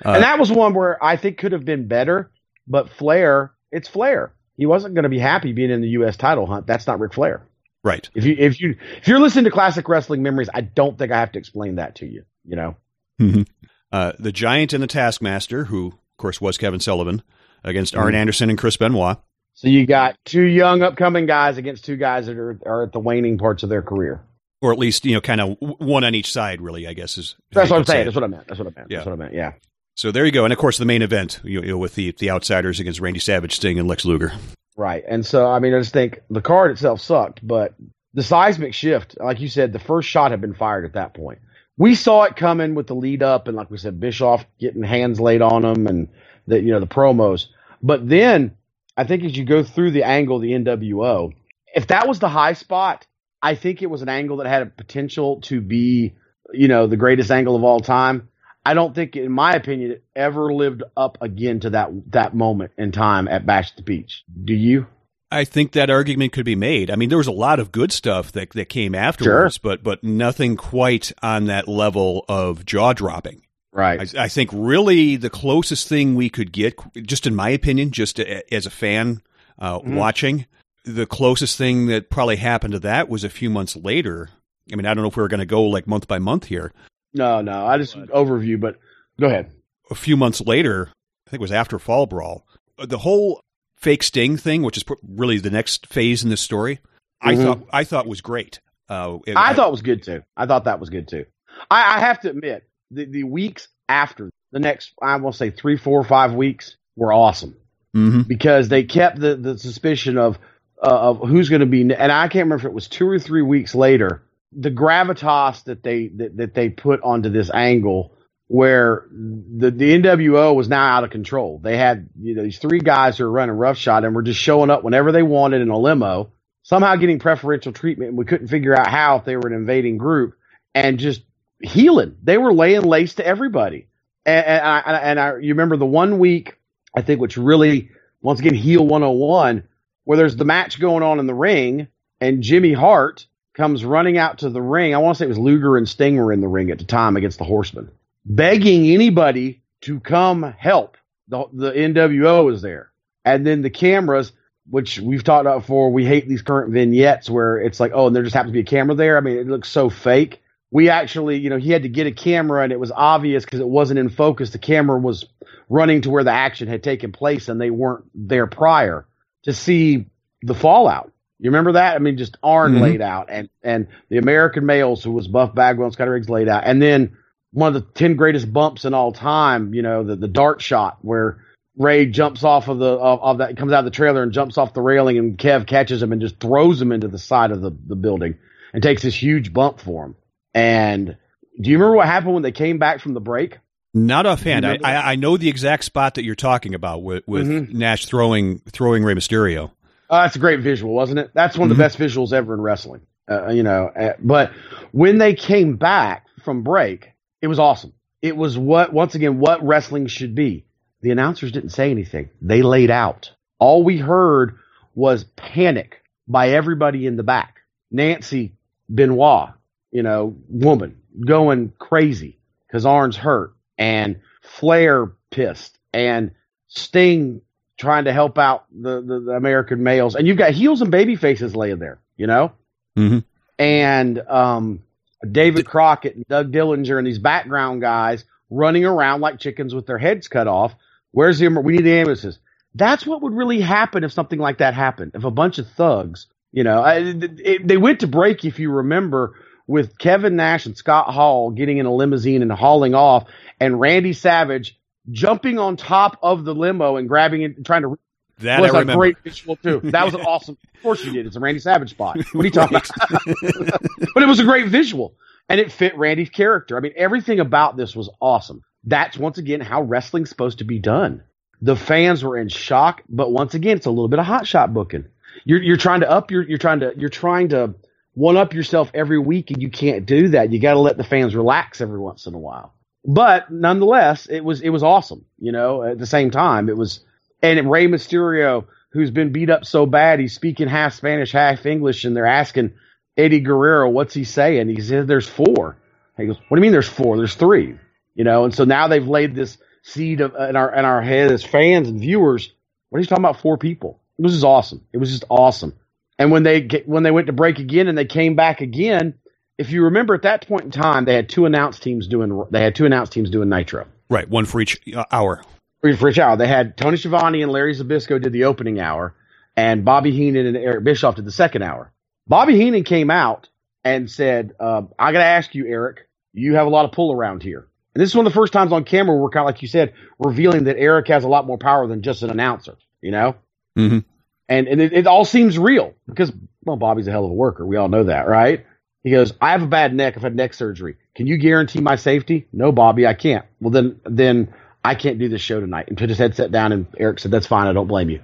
Uh, and that was one where I think could have been better. But Flair, it's Flair. He wasn't going to be happy being in the U.S. title hunt. That's not Ric Flair. Right. If you if you if you're listening to classic wrestling memories, I don't think I have to explain that to you. You know. Mhm. uh, the Giant and the Taskmaster, who of course was Kevin Sullivan, against Arn Mhm. Anderson and Chris Benoit. So you got two young upcoming guys against two guys that are, are at the waning parts of their career. Or at least, you know, kind of one on each side, really, I guess is. That's what I'm say saying. That's what I meant. That's what I meant. Yeah. That's what I meant. Yeah. So there you go. And of course, the main event, you know, with the, the outsiders against Randy Savage, Sting, and Lex Luger. Right. And so, I mean, I just think the card itself sucked, but the seismic shift, like you said, the first shot had been fired at that point. We saw it coming with the lead up, and like we said, Bischoff getting hands laid on him, and the you know the promos. But then, I think as you go through the angle, the NWO, if that was the high spot, I think it was an angle that had a potential to be, you know, the greatest angle of all time. I don't think, in my opinion, it ever lived up again to that that moment in time at Bash at the Beach. Do you? I think that argument could be made. I mean, there was a lot of good stuff that, that came afterwards, sure. but but nothing quite on that level of jaw dropping. Right. I, I think really the closest thing we could get, just in my opinion, just a, as a fan uh, Mhm. watching, the closest thing that probably happened to that was a few months later. I mean, I don't know if we are going to go like month by month here. No, no. I just overview, but go ahead. A few months later, I think it was after Fall Brawl, uh, the whole fake Sting thing, which is really the next phase in this story, I Mhm. thought I thought was great. Uh, it- I thought it was good too. I thought that was good too. I, I have to admit, the, the weeks after the next, I will say three, four, five weeks were awesome Mhm. because they kept the, the suspicion of Uh, of who's going to be, and I can't remember if it was two or three weeks later. The gravitas that they that, that they put onto this angle, where the the NWO was now out of control. They had you know these three guys who were running roughshod and were just showing up whenever they wanted in a limo, somehow getting preferential treatment. And we couldn't figure out how if they were an invading group and just healing. They were laying lace to everybody. And, and I and I you remember the one week I think which really once again heel 101 where there's the match going on in the ring and Jimmy Hart comes running out to the ring. I want to say it was Luger and Sting were in the ring at the time against the Horsemen. begging anybody to come help. The, the NWO was there. And then the cameras, which we've talked about before, we hate these current vignettes where it's like, oh, and there just happens to be a camera there. I mean, it looks so fake. We actually, you know, he had to get a camera and it was obvious because it wasn't in focus. The camera was running to where the action had taken place and they weren't there prior to see the fallout. You remember that? I mean, just Arn Mhm. laid out and, and the American males who was Buff Bagwell and Scotty Riggs laid out. And then one of the 10 greatest bumps in all time, you know, the, the dart shot where Rey jumps off of the, of, of that, comes out of the trailer and jumps off the railing and Kev catches him and just throws him into the side of the, the building and takes this huge bump for him. And do you remember what happened when they came back from the break? Not offhand. I, I, I know the exact spot that you're talking about with, with Mhm. Nash throwing throwing Rey Mysterio. Oh, that's a great visual, wasn't it? That's one of Mhm. the best visuals ever in wrestling. Uh, you know, uh, but when they came back from break, it was awesome. It was what, once again, what wrestling should be. The announcers didn't say anything. They laid out. All we heard was panic by everybody in the back. Nancy Benoit, you know, woman going crazy because Arn's hurt and Flair pissed and Sting trying to help out the, the, the American males. And you've got heels and baby faces laying there, you know? Mm-hmm. And um, David Crockett and Doug Dillinger and these background guys running around like chickens with their heads cut off. Where's the, we need the ambulances. That's what would really happen if something like that happened. If a bunch of thugs, you know, I, it, it- they went to break, if you remember, with Kevin Nash and Scott Hall getting in a limousine and hauling off, and Randy Savage jumping on top of the limo and grabbing it and trying to. That was a great visual too. That was an awesome. Of course you did. It's a Randy Savage spot. What are you talking about? but it was a great visual, and it fit Randy's character. I mean, everything about this was awesome. That's once again how wrestling's supposed to be done. The fans were in shock, but once again, it's a little bit of hot shot booking. You're you're trying to up your you're trying to you're trying to one up yourself every week, and you can't do that. You got to let the fans relax every once in a while. But nonetheless, it was it was awesome. You know, at the same time, it was and Rey Mysterio, who's been beat up so bad, he's speaking half Spanish, half English, and they're asking Eddie Guerrero, what's he saying? He says, there's four. He goes, what do you mean there's four? There's three. You know, and so now they've laid this seed of, in our in our head as fans and viewers. What are you talking about? Four people. It was just awesome. It was just awesome. And when they get, when they went to break again and they came back again, if you remember at that point in time, they had two announced teams doing they had two announced teams doing Nitro Right, one for each uh, hour. for for each hour. They had Tony Schiavone and Larry Zbyszko did the opening hour, and Bobby Heenan and Eric Bischoff did the second hour. Bobby Heenan came out and said, uh, "I got to ask you, Eric. You have a lot of pull around here." And this is one of the first times on camera where, kind of like you said, revealing that Eric has a lot more power than just an announcer. You know, Mm-hmm. and and it, it all seems real because well, Bobby's a hell of a worker. We all know that, right? He goes, I have a bad neck. I've had neck surgery. Can you guarantee my safety? No, Bobby, I can't. Well, then, then I can't do this show tonight. And put his headset down, and Eric said, "That's fine. I don't blame you."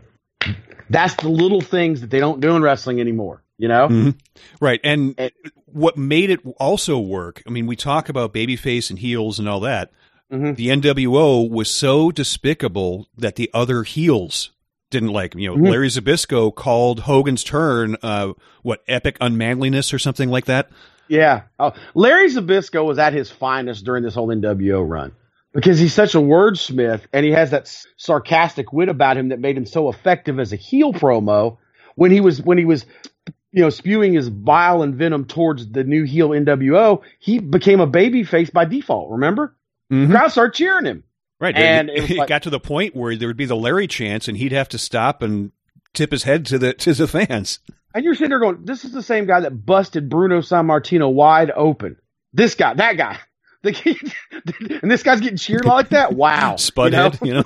That's the little things that they don't do in wrestling anymore. You know, Mhm. Right. And what made it also work, I mean, we talk about babyface and heels and all that. Mm-hmm. The NWO was so despicable that the other heels didn't like him. You know, Mhm. Larry Zbyszko called Hogan's turn, uh, what, epic unmanliness or something like that? Yeah. Oh, Larry Zbyszko was at his finest during this whole NWO run because he's such a wordsmith and he has that s- sarcastic wit about him that made him so effective as a heel promo when he was when he was you know spewing his bile and venom towards the new heel NWO he became a baby face by default remember the crowd started cheering him Right. and it, it it like- got to the point where there would be the Larry chance and he'd have to stop and tip his head to the, to the fans. And you're sitting there going, this is the same guy that busted Bruno Sammartino wide open. This guy, that guy. The and this guy's getting cheered like that? Wow. Spudhead, you know?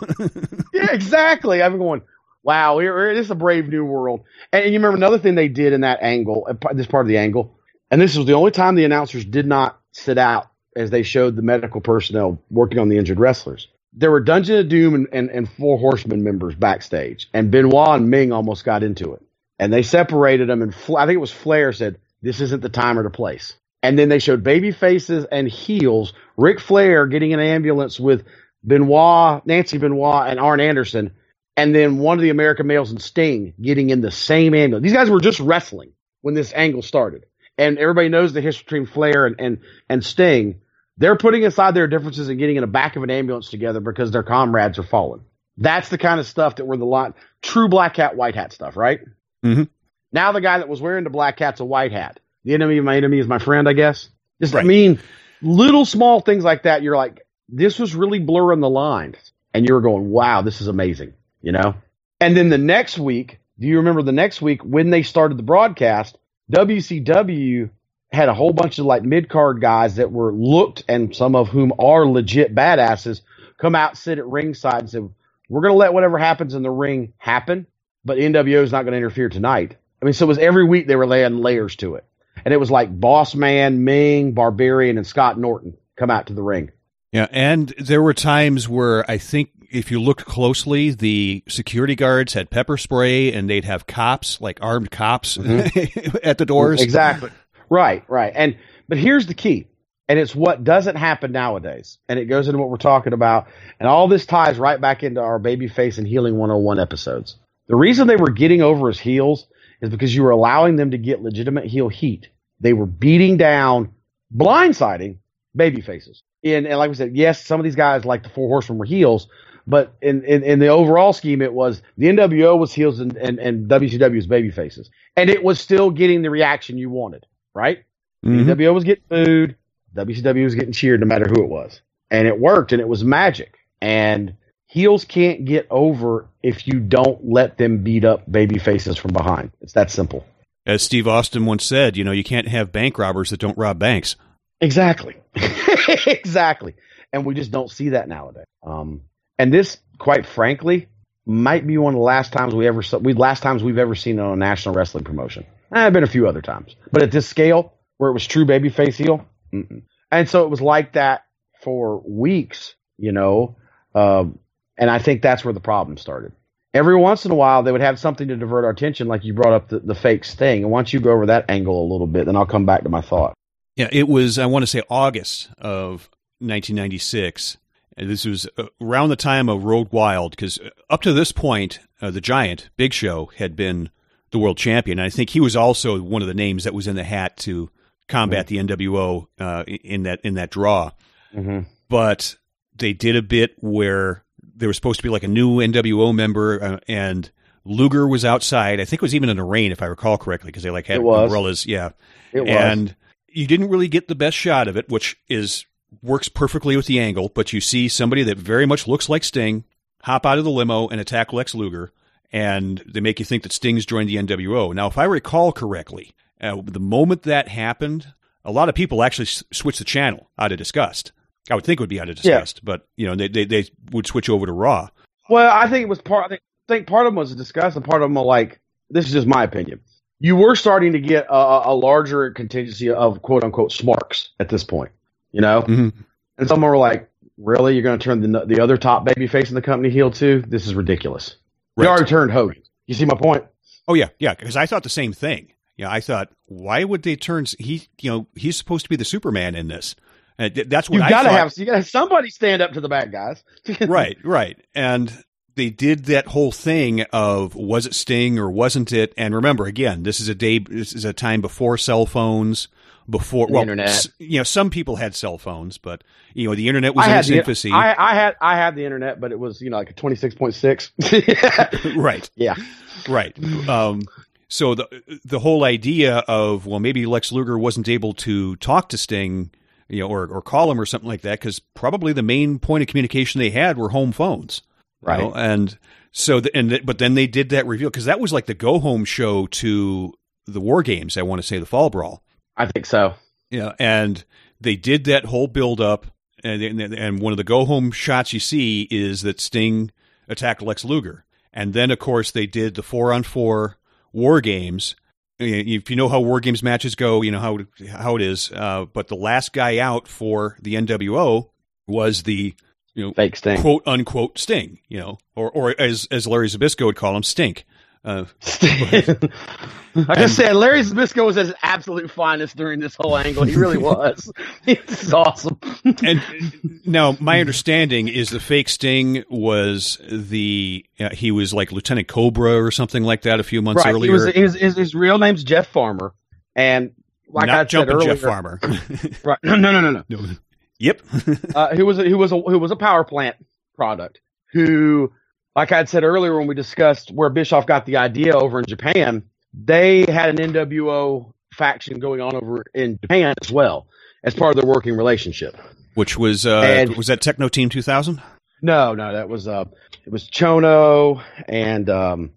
yeah, exactly. I'm going, wow, this is a brave new world. And, and you remember another thing they did in that angle, uh, this part of the angle, and this was the only time the announcers did not sit out as they showed the medical personnel working on the injured wrestlers. There were Dungeon of Doom and, and, and Four Horsemen members backstage, and Benoit and Meng almost got into it. And they separated them, and Fla- I think it was Flair said, This isn't the time or the place. And then they showed baby faces and heels. Ric Flair getting an ambulance with Benoit, Nancy Benoit, and Arn Anderson, and then one of the American males and Sting getting in the same ambulance. These guys were just wrestling when this angle started. And everybody knows the history between Flair and, and, and Sting. They're putting aside their differences and getting in the back of an ambulance together because their comrades are fallen. That's the kind of stuff that we're the lot true black hat, white hat stuff, right? Mm-hmm. Now the guy that was wearing the black hat's a white hat. The enemy of my enemy is my friend, I guess. Just I mean, little small things like that. You're like, this was really blurring the lines, and you were going, wow, this is amazing, you know. And then the next week, do you remember the next week when they started the broadcast? WCW had a whole bunch of like mid card guys that were looked, and some of whom are legit badasses, come out, sit at ringside, and said, "We're going to let whatever happens in the ring happen, but NWO is not going to interfere tonight." I mean, so it was every week they were laying layers to it, and it was like Boss Man, Meng, Barbarian, and Scott Norton come out to the ring. Yeah, and there were times where I think if you looked closely, the security guards had pepper spray and they'd have cops, like armed cops, mm-hmm. at the doors. Exactly. Right, right. And but here's the key. And it's what doesn't happen nowadays. And it goes into what we're talking about. And all this ties right back into our babyface and healing 101 episodes. The reason they were getting over as heels is because you were allowing them to get legitimate heel heat. They were beating down, blindsiding baby faces. And, and like we said, yes, some of these guys, like the Four Horsemen, were heels, but in, in, in the overall scheme, it was the NWO was heels and, and, and WCW was baby faces. And it was still getting the reaction you wanted, right? NWO was getting booed, WCW was getting cheered no matter who it was. And it worked and it was magic. And heels can't get over if you don't let them beat up baby faces from behind. It's that simple. As Steve Austin once said, you know, you can't have bank robbers that don't rob banks. Exactly. exactly. And we just don't see that nowadays. Um, and this, quite frankly, might be one of the last times we ever saw, we last times we've ever seen it on a national wrestling promotion. Eh, been a few other times, but at this scale where it was true babyface heel, mm-mm. and so it was like that for weeks, you know. Um, and I think that's where the problem started. Every once in a while, they would have something to divert our attention, like you brought up the, the fake sting. And once you go over that angle a little bit, then I'll come back to my thought. Yeah, it was, I want to say August of 1996. And this was around the time of Road Wild, because up to this point, uh, the Giant, Big Show, had been the world champion. And I think he was also one of the names that was in the hat to combat the NWO uh, in that in that draw. Mm-hmm. But they did a bit where there was supposed to be like a new NWO member, uh, and Luger was outside. I think it was even in the rain, if I recall correctly, because they like had It was. umbrellas. Yeah, It was. and you didn't really get the best shot of it, which is works perfectly with the angle. But you see somebody that very much looks like Sting hop out of the limo and attack Lex Luger, and they make you think that Sting's joined the NWO. Now, if I recall correctly, uh, the moment that happened, a lot of people actually s- switched the channel out of disgust. I would think it would be out of Yeah. disgust, but you know they, they they would switch over to Raw. Well, I think it was part. I think, part of them was a discuss, and part of them were like, this is just my opinion. You were starting to get a, a larger contingency of quote unquote smarks at this point, you know. Mhm. And some were like, "Really, you're going to turn the the other top baby face in the company heel too? This is ridiculous." Right. Already turned Hogan. You see my point? Oh yeah, yeah. Because I thought the same thing. Yeah, I thought, why would they turn? He, you know, he's supposed to be the Superman in this. And th- that's what You I got to thought. have you got to have somebody stand up to the bad guys. right, right. And they did that whole thing of was it Sting or wasn't it? And remember, again, this is a day, this is a time before cell phones, before The well, internet. you know, some people had cell phones, but you know, the internet was I in its the, infancy. I, I had I had the internet, but it was you know like a twenty six point six. right. Yeah. Right. Um, so the the whole idea of well, maybe Lex Luger wasn't able to talk to Sting, you know, or or call him or something like that, because probably the main point of communication they had were home phones, you Right. know? And so, the, and th- but then they did that reveal because that was like the go home show to the War Games. I want to say the Fall Brawl. I think so. Yeah, and they did that whole build up, and and, and one of the go home shots you see is that Sting attacked Lex Luger, and then of course they did the four on four War Games. If you know how War Games matches go, you know how how it is. Uh, but the last guy out for the NWO was the you know fake Sting, quote unquote Sting, you know, or or as as Larry Zbyszko would call him, Stink. Uh, I said, Larry Zbyszko was at his absolute finest during this whole angle. He really was. is awesome. and now my understanding is the fake Sting was the uh, he was like Lieutenant Cobra or something like that a few months right. earlier. He was, his, his, his real name's Jeff Farmer. And like Not I said earlier, Jeff Farmer. right. No, no, no, no, no. Yep. uh, who was a, who was a, who was a power plant product. Who, like I had said earlier when we discussed where Bischoff got the idea over in Japan, they had an NWO faction going on over in Japan as well as part of their working relationship. Which was uh, And- was that Techno Team 2000? No, no, that was uh, it was Chono and um,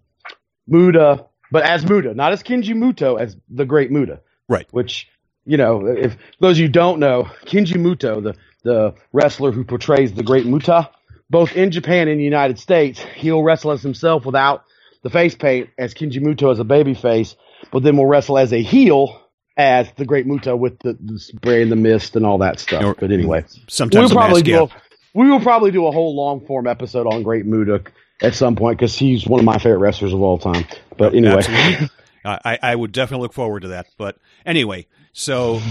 Muta, but as Muta, not as Kenji Muto, as the Great Muta. Right. Which you know, if those of you don't know, Kenji Muto, the the wrestler who portrays the Great Muta, both in Japan and the United States, he'll wrestle as himself without the face paint as Kenji Muto as a baby face, but then will wrestle as a heel as the Great Muta with the, the spray and the mist and all that stuff. but anyway, Sometimes we'll probably do a, we will probably do a whole long form episode on Great Muta at some point because he's one of my favorite wrestlers of all time. But oh, anyway, I, I would definitely look forward to that. But anyway, so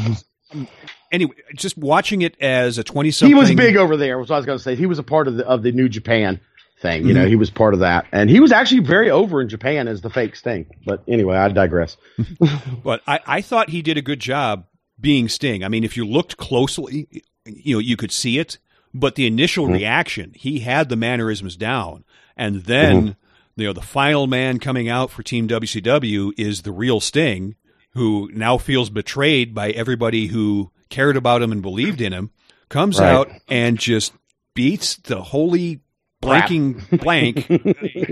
anyway, just watching it as a twenty something. he was big over there. Was what I was going to say. He was a part of the of the New Japan thing. You know, Mhm. he was part of that, and he was actually very over in Japan as the fake Sting. But anyway, I digress. But I, I thought he did a good job being Sting. I mean, if you looked closely, you know, you could see it. But the initial Mhm. reaction, he had the mannerisms down, and then Mhm. you know the final man coming out for Team WCW is the real Sting, who now feels betrayed by everybody who cared about him and believed in him. Comes Right. out and just beats the holy blanking blank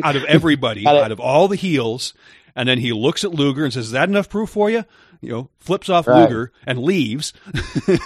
out of everybody, Got it. out of all the heels. And then he looks at Luger and says, Is that enough proof for you? You know, flips off Right. Luger and leaves. and,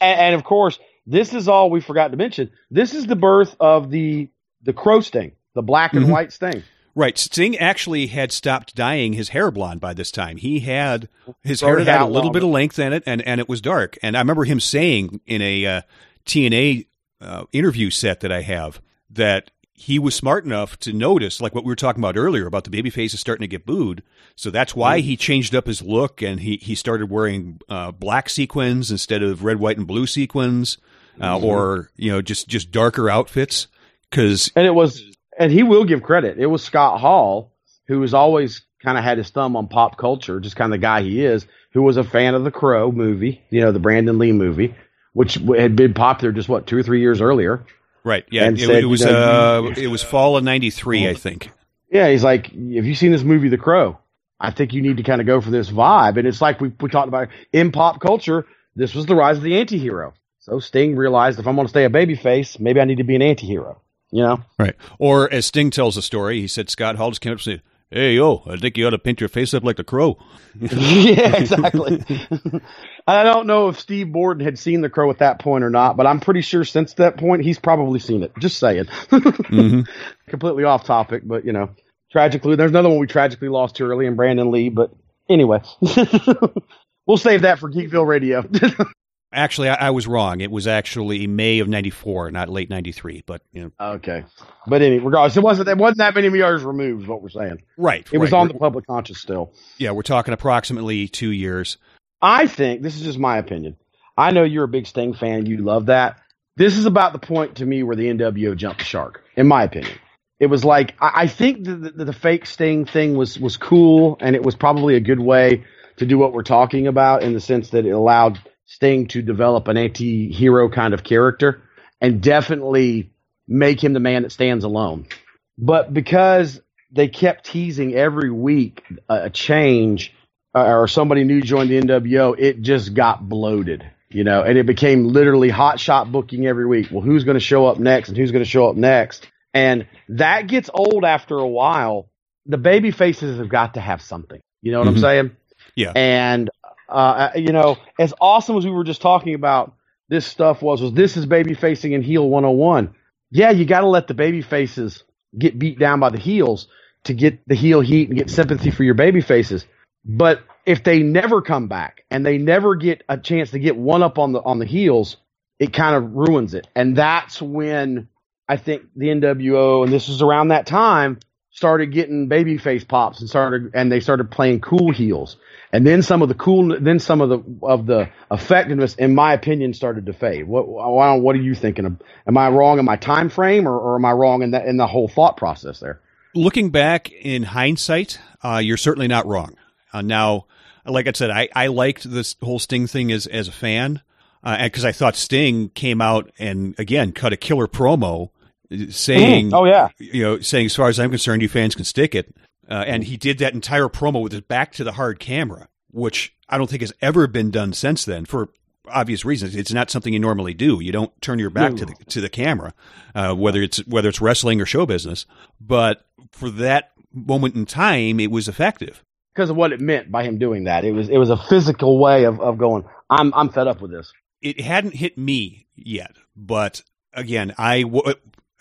and of course, this is all we forgot to mention. This is the birth of the the Crow Sting, the black and Mhm. white Sting. Right. Sting actually had stopped dyeing his hair blonde by this time. He had his hair had a little bit of length in it, and and it was dark. And I remember him saying in a uh, TNA uh, interview set that I have that he was smart enough to notice, like what we were talking about earlier about the baby faces starting to get booed. So that's why he changed up his look and he he started wearing uh, black sequins instead of red, white, and blue sequins, uh, Mhm. or you know just just darker outfits. Because And it was, and he will give credit. It was Scott Hall who has always kind of had his thumb on pop culture, just kind of the guy he is, who was a fan of the Crow movie, you know, the Brandon Lee movie, which had been popular just what two or three years earlier. Right. Yeah. It, said, it was you know, uh, it was fall of '93, I think. Yeah, he's like, have you seen this movie, The Crow? I think you need to kind of go for this vibe. And it's like we, we talked about in pop culture, this was the rise of the anti-hero. So Sting realized if I'm going to stay a babyface, maybe I need to be an anti-hero. You know? Right. Or as Sting tells the story, he said Scott Hall just came up and said, "Hey, yo, I think you ought to paint your face up like the crow." yeah, exactly. I don't know if Steve Borden had seen The Crow at that point or not, but I'm pretty sure since that point he's probably seen it. Just saying. Mhm. Completely off topic, but you know, tragically, there's another one we tragically lost too early in Brandon Lee. But anyway, we'll save that for Geekville Radio. Actually, I, I was wrong. It was actually May of '94, not late '93. But you know, okay. But anyway, regardless, it wasn't it wasn't that many years removed. Is what we're saying. right. It was on We're- the public conscious still. Yeah, we're talking approximately two years. I think this is just my opinion. I know you're a big Sting fan. You love that. This is about the point to me where the NWO jumped the shark, in my opinion. It was like I, I think the, the, the fake Sting thing was was cool, and it was probably a good way to do what we're talking about in the sense that it allowed Sting to develop an anti-hero kind of character and definitely make him the man that stands alone. But because they kept teasing every week a, change uh, or somebody new joined the NWO, it just got bloated, you know, and it became literally hot shot booking every week. Well, who's going to show up next and who's going to show up next? And that gets old after a while. The baby faces have got to have something. You know what I'm Mhm. saying? Yeah. And uh, you know, as awesome as we were just talking about this stuff was, was this is baby facing and heel 101. Yeah, you got to let the baby faces get beat down by the heels to get the heel heat and get sympathy for your baby faces. But if they never come back and they never get a chance to get one up on the on the heels, it kind of ruins it. And that's when I think the NWO and this was around that time started getting babyface pops and started and they started playing cool heels. And then some of the cool then some of the of the effectiveness in my opinion started to fade. What what, are you thinking? Am I wrong in my time frame or, or am I wrong in that in the whole thought process there? Looking back in hindsight, uh, you're certainly not wrong. Uh, now, like I said, I, I liked this whole Sting thing as as a fan. because I thought Sting came out and again cut a killer promo saying, Mm. Oh, yeah. you know, saying as far as I'm concerned, you fans can stick it, uh, and he did that entire promo with his back to the hard camera, which I don't think has ever been done since then for obvious reasons. It's not something you normally do. You don't turn your back No. to the to the camera, uh, whether it's whether it's wrestling or show business. But for that moment in time, it was effective. because of what it meant by him doing that. It was it was a physical way of, of going. I'm I'm fed up with this. It hadn't hit me yet, but again, I, w-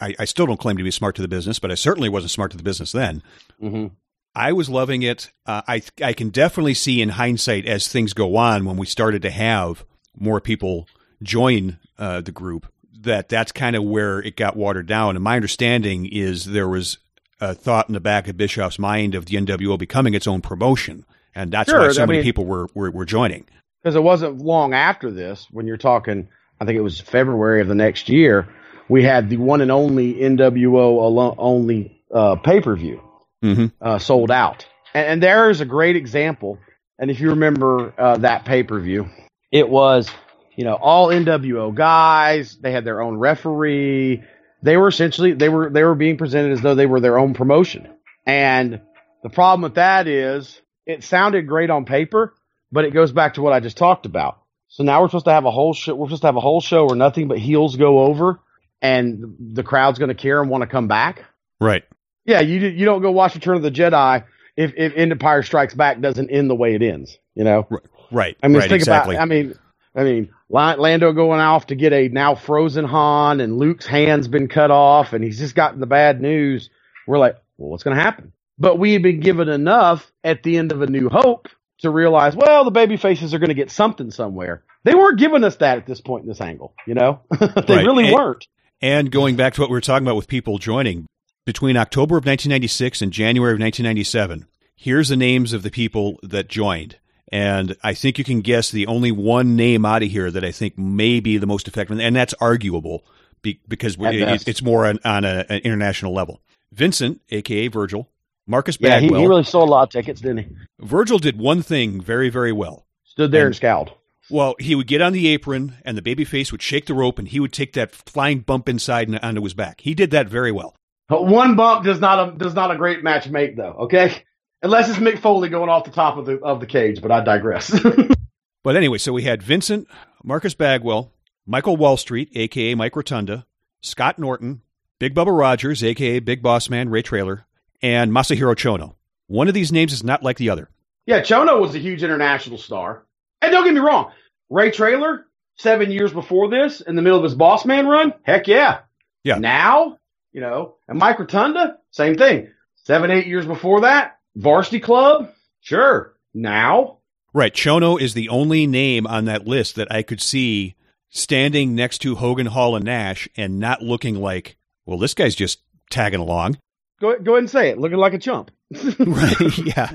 I I still don't claim to be smart to the business, but I certainly wasn't smart to the business then. Mm-hmm. I was loving it. Uh, I I can definitely see in hindsight as things go on when we started to have more people join uh, the group that that's kind of where it got watered down. And my understanding is there was a thought in the back of Bischoff's mind of the NWO becoming its own promotion, and that's why so I many mean- people were, were were joining. Because it wasn't long after this when you're talking. I think it was February of the next year. We had the one and only NWO alo- only uh, pay per view Mm-hmm. uh, sold out, and, and there is a great example. And if you remember uh, that pay per view, it was you know all NWO guys. They had their own referee. They were essentially they were they were being presented as though they were their own promotion. And the problem with that is it sounded great on paper, but it goes back to what I just talked about. So now we're supposed to have a whole show. We're supposed to have a whole show where nothing but heels go over, and the crowd's going to care and want to come back. Right. Yeah, you you don't go watch the Return of the Jedi if if Empire Strikes Back doesn't end the way it ends. You know. Right. I mean, right, think exactly. about. I mean, I mean, Lando going off to get a now frozen Han, and Luke's hand's been cut off, and he's just gotten the bad news. We're like, well, what's going to happen? But we had been given enough at the end of A New Hope to realize, well, the baby faces are going to get something somewhere. They weren't giving us that at this point in this angle, you know. they Right. really And- weren't. And going back to what we were talking about with people joining, between October of 1996 and January of 1997, here's the names of the people that joined. And I think you can guess the only one name out of here that I think may be the most effective, and that's arguable because it, it's more on, on a, an international level. Vincent, aka Virgil, Marcus Yeah, he, he really sold a lot of tickets, didn't he? Virgil did one thing very, very well. Stood there and, And- scowled. Well, he would get on the apron, and the baby face would shake the rope, and he would take that flying bump inside and onto his back. He did that very well. But one bump does not a, does not a great match make, though. Okay, unless it's Mick Foley going off the top of the of the cage. But I digress. But anyway, so we had Vincent, Marcus Bagwell, Michael Wall Street, aka Mike Rotunda, Scott Norton, Big Bubba Rogers, aka Big Boss Man Ray Traylor, and Masahiro Chono. One of these names is not like the other. Yeah, Chono was a huge international star. And don't get me wrong, Ray Traylor, seven years before this, in the middle of his boss man run, heck yeah. Yeah. Now, you know, and Mike Rotunda, same thing. Seven, eight years before that, Varsity Club, sure. Now, Right, Chono is the only name on that list that I could see standing next to Hogan, Hall, and Nash and not looking like, well, this guy's just tagging along. go, go ahead and say it, looking like a chump. right, yeah.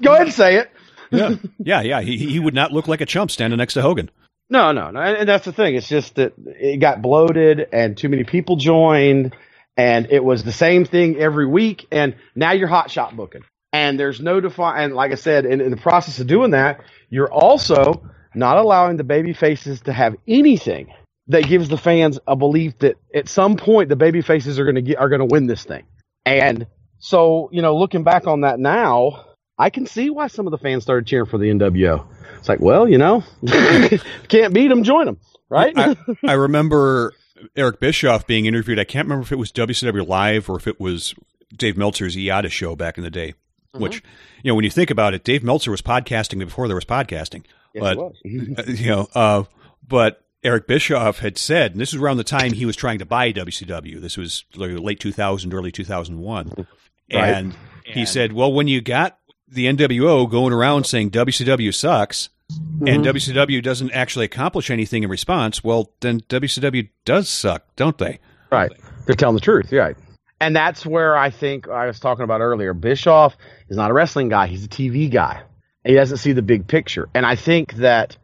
Go ahead and say it. Yeah, yeah, yeah. He, he would not look like a chump standing next to Hogan. No, no, no. And that's the thing. It's just that it got bloated and too many people joined and it was the same thing every week. And now you're hot shot booking and there's no define. And like I said, in, in the process of doing that, you're also not allowing the baby faces to have anything that gives the fans a belief that at some point the baby faces are going to get, are going to win this thing. And so, you know, looking back on that now, I can see why some of the fans started cheering for the NWO. It's like, well, you know, can't beat them, join them, right? I, I remember Eric Bischoff being interviewed. I can't remember if it was WCW Live or if it was Dave Meltzer's IATA show back in the day. Mm-hmm. Which, you know, when you think about it, Dave Meltzer was podcasting before there was podcasting. Yes, but uh, you know, uh, but Eric Bischoff had said, and this was around the time he was trying to buy WCW. This was late 2000, early 2001. Right. And he said, well, when you got the NWO going around saying WCW sucks and Mhm. WCW doesn't actually accomplish anything in response, well, then WCW does suck, don't they? Right. They're telling the truth, right. And that's where I think I was talking about earlier. Bischoff is not a wrestling guy, he's a TV guy. He doesn't see the big picture. And I think that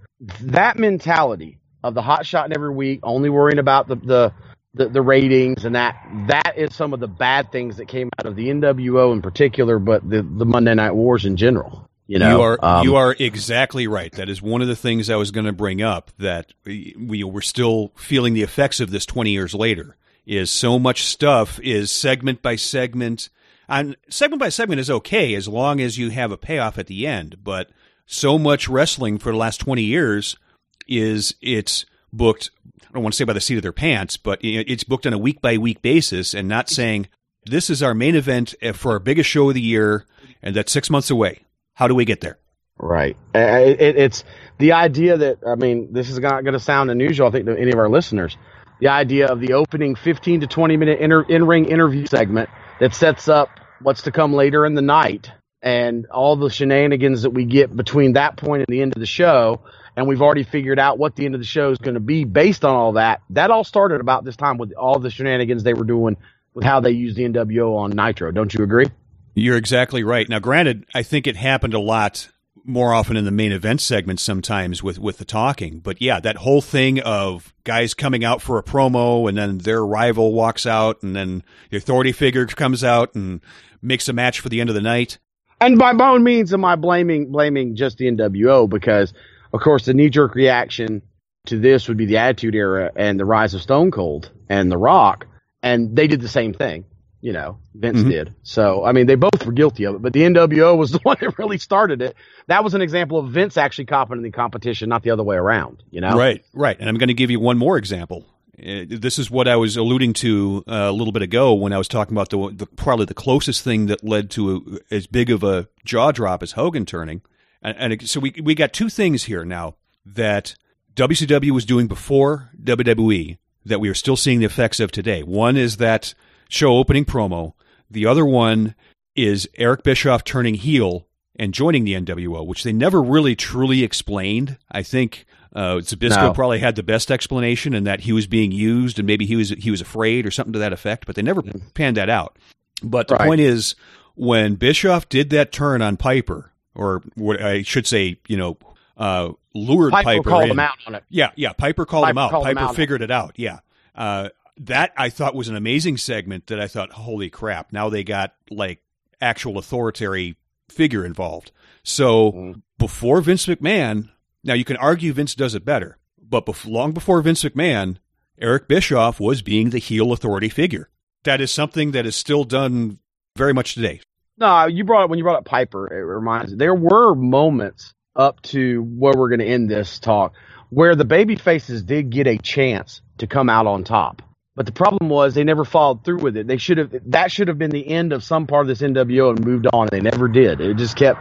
that mentality of the hot shot in every week, only worrying about the, the the, the ratings and that that is some of the bad things that came out of the NWO in particular, but the, the Monday Night Wars in general. You know, you are um, you are exactly right. That is one of the things I was going to bring up. That we we we're still feeling the effects of this twenty years later. Is so much stuff is segment by segment. And segment by segment is okay as long as you have a payoff at the end. But so much wrestling for the last twenty years is it's booked. I don't want to say by the seat of their pants, but it's booked on a week by week basis, and not saying this is our main event eh, for our biggest show of the year, and that's six months away. How do we get there? Right. It, it, it's the idea that, I mean, this is not going to sound unusual, I think, to any of our listeners. The idea of the opening 15 to 20 minute in ring interview segment that sets up what's to come later in the night and all the shenanigans that we get between that point and the end of the show. And we've already figured out what the end of the show is going to be based on all that. That all started about this time with all the shenanigans they were doing with how they used the NWO on Nitro. Don't you agree? You're exactly right. Now, granted, I think it happened a lot more often in the main event segment sometimes with with the talking. But yeah, that whole thing of guys coming out for a promo and then their rival walks out and then the authority figure comes out and makes a match for the end of the night. And by no means am I blaming blaming just the NWO because of course the knee jerk reaction to this would be the Attitude Era and the rise of Stone Cold and The Rock, and they did the same thing. You know, Vince mm-hmm. did. So, I mean, they both were guilty of it, but the NWO was the one that really started it. That was an example of Vince actually copying the competition, not the other way around, you know? Right, right. And I'm going to give you one more example. Uh, this is what I was alluding to uh, a little bit ago when I was talking about the, the probably the closest thing that led to a, as big of a jaw drop as Hogan turning. And, and so we, we got two things here now that WCW was doing before WWE that we are still seeing the effects of today. One is that show opening promo. The other one is Eric Bischoff turning heel and joining the NWO, which they never really truly explained. I think uh, Zbyszko no. probably had the best explanation in that he was being used and maybe he was he was afraid or something to that effect, but they never panned that out. But the right. point is, when Bischoff did that turn on Piper, or what I should say, you know, uh, lured Piper, Piper called in. him out on it. Yeah, yeah. Piper called Piper him out. called him Piper out. figured it out. Yeah. Uh, that I thought was an amazing segment that I thought, holy crap, now they got like actual authoritarian figure involved. So Mm-hmm. before Vince McMahon, now you can argue Vince does it better, but bef- long before Vince McMahon, Eric Bischoff was being the heel authority figure. That is something that is still done very much today. No, you brought up when you brought up Piper. It reminds me there were moments up to where we're going to end this talk where the baby faces did get a chance to come out on top. But the problem was they never followed through with it. They should have that should have been the end of some part of this NWO and moved on. They never did. It just kept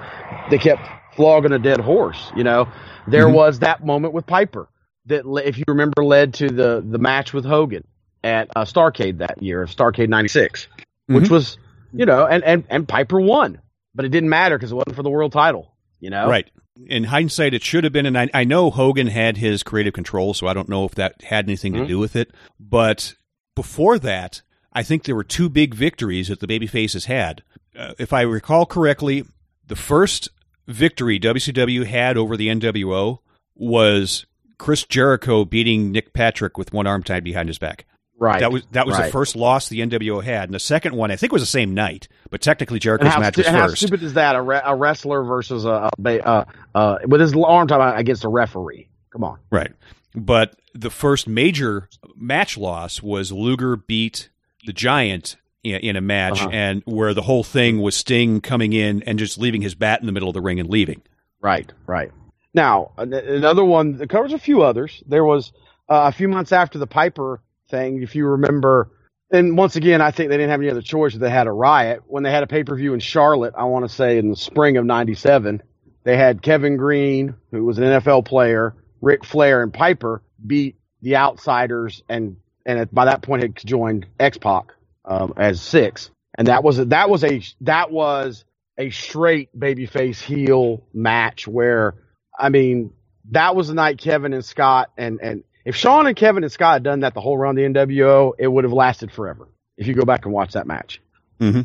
they kept flogging a dead horse. You know, there Mhm. was that moment with Piper that, if you remember, led to the the match with Hogan at uh, Starcade that year, Starcade '96, which Mhm. was you know, and and and Piper won, but it didn't matter because it wasn't for the world title. You know, Right. In hindsight, it should have been, and I, I know Hogan had his creative control, so I don't know if that had anything to Mhm. do with it. But before that, I think there were two big victories that the babyfaces had. Uh, if I recall correctly, the first victory WCW had over the NWO was Chris Jericho beating Nick Patrick with one arm tied behind his back. Right. That was that was the first loss the NWO had, and the second one I think was the same night, but technically Jericho's how, match stu- was and how stupid is that? A, re- a wrestler versus a, a uh, uh, with his arm tied against a referee. Come on. Right. But the first major match loss was Luger beat the Giant in, in a match, Uh-huh. and where the whole thing was Sting coming in and just leaving his bat in the middle of the ring and leaving. Right, right. Now, another one that covers a few others. There was uh, a few months after the Piper thing, if you remember. And once again, I think they didn't have any other choice. They had a riot when they had a pay per view in Charlotte. I want to say in the spring of '97, they had Kevin Greene, who was an NFL player, Ric Flair, and Piper beat the Outsiders, and and by that point had joined X Pac um, as six. And that was a, that was a that was a straight babyface heel match where I mean that was the night Kevin and Scott and and if Sean and Kevin and Scott had done that the whole round of the NWO, it would have lasted forever. If you go back and watch that match. Mm-hmm.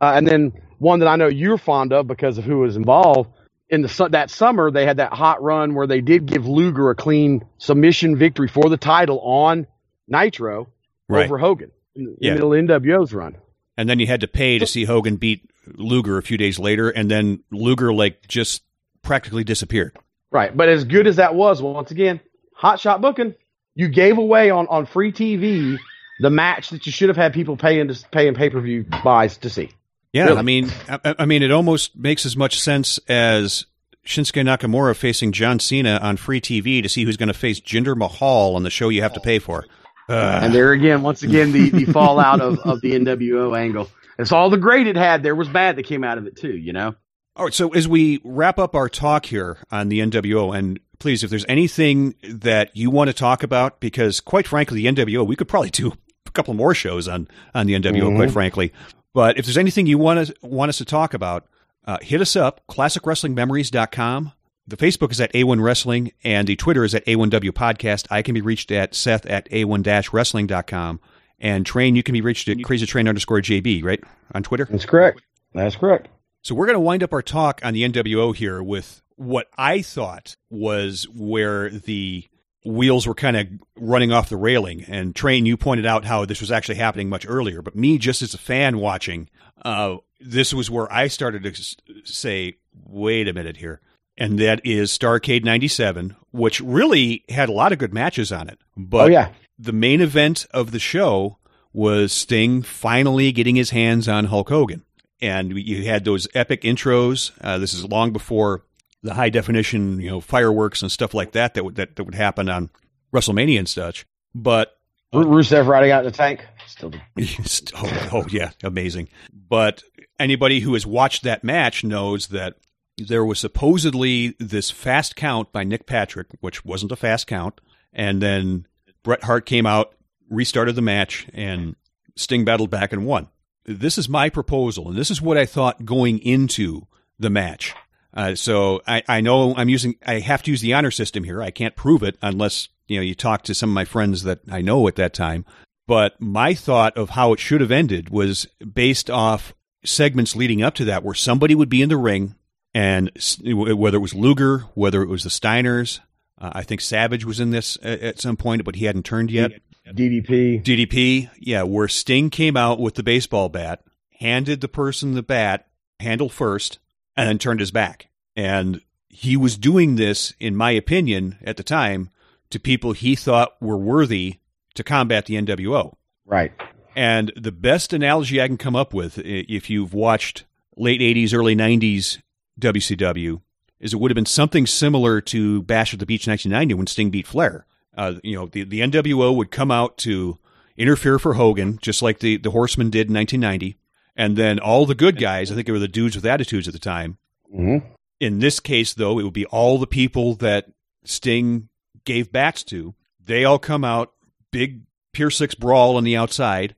Uh, and then one that I know you're fond of because of who was involved in the su- that summer, they had that hot run where they did give Luger a clean submission victory for the title on Nitro Right. over Hogan in, in Yeah. the middle of NWO's run. And then you had to pay to see Hogan beat Luger a few days later, and then Luger like just practically disappeared. Right. But as good as that was, once again, hot shot booking. You gave away on, on free TV the match that you should have had people paying to paying pay per view buys to see. Yeah, Really. I mean, I, I mean, it almost makes as much sense as Shinsuke Nakamura facing John Cena on free TV to see who's going to face Jinder Mahal on the show you have to pay for. Uh, and there again, once again, the, the fallout of, of the NWO angle. It's all the great it had. There was bad that came out of it too. You know. All right, so as we wrap up our talk here on the NWO, and please, if there's anything that you want to talk about, because quite frankly, the NWO, we could probably do a couple more shows on on the NWO, Mhm. quite frankly. But if there's anything you want to want us to talk about, uh, hit us up, classicwrestlingmemories.com. The Facebook is at A1 Wrestling, and the Twitter is at A1W Podcast. I can be reached at Seth at A1-wrestling.com. And Train, you can be reached at crazy train underscore JB, right? On Twitter? That's correct. That's correct. So we're going to wind up our talk on the NWO here with what I thought was where the wheels were kind of running off the railing. And Train, you pointed out how this was actually happening much earlier. But me, just as a fan watching, uh, this was where I started to say, wait a minute here. And that is Starcade 97, which really had a lot of good matches on it. But Oh, yeah. the main event of the show was Sting finally getting his hands on Hulk Hogan. And you had those epic intros. Uh, this is long before the high definition, you know, fireworks and stuff like that that would that, that would happen on WrestleMania and such. But Ru- Rusev riding out in the tank. Still. oh, oh yeah, amazing. But anybody who has watched that match knows that there was supposedly this fast count by Nick Patrick, which wasn't a fast count, and then Bret Hart came out, restarted the match, and Sting battled back and won. This is my proposal, and this is what I thought going into the match. Uh, so I, I know I'm using, I have to use the honor system here. I can't prove it unless, you know, you talk to some of my friends that I know at that time. But my thought of how it should have ended was based off segments leading up to that where somebody would be in the ring and whether it was Luger, whether it was the Steiners, uh, I think Savage was in this at, at some point, but he hadn't turned yet. DDP. DDP, yeah, where Sting came out with the baseball bat, handed the person the bat, handle first, and then turned his back. And he was doing this, in my opinion, at the time, to people he thought were worthy to combat the NWO. Right. And the best analogy I can come up with, if you've watched late 80s, early 90s WCW, is it would have been something similar to Bash at the Beach 1990 when Sting beat Flair. Uh, you know, the, the NWO would come out to interfere for Hogan, just like the, the Horsemen did in 1990. And then all the good guys, I think they were the dudes with attitudes at the time. Mhm. In this case, though, it would be all the people that Sting gave bats to. They all come out, big Pier 6 brawl on the outside,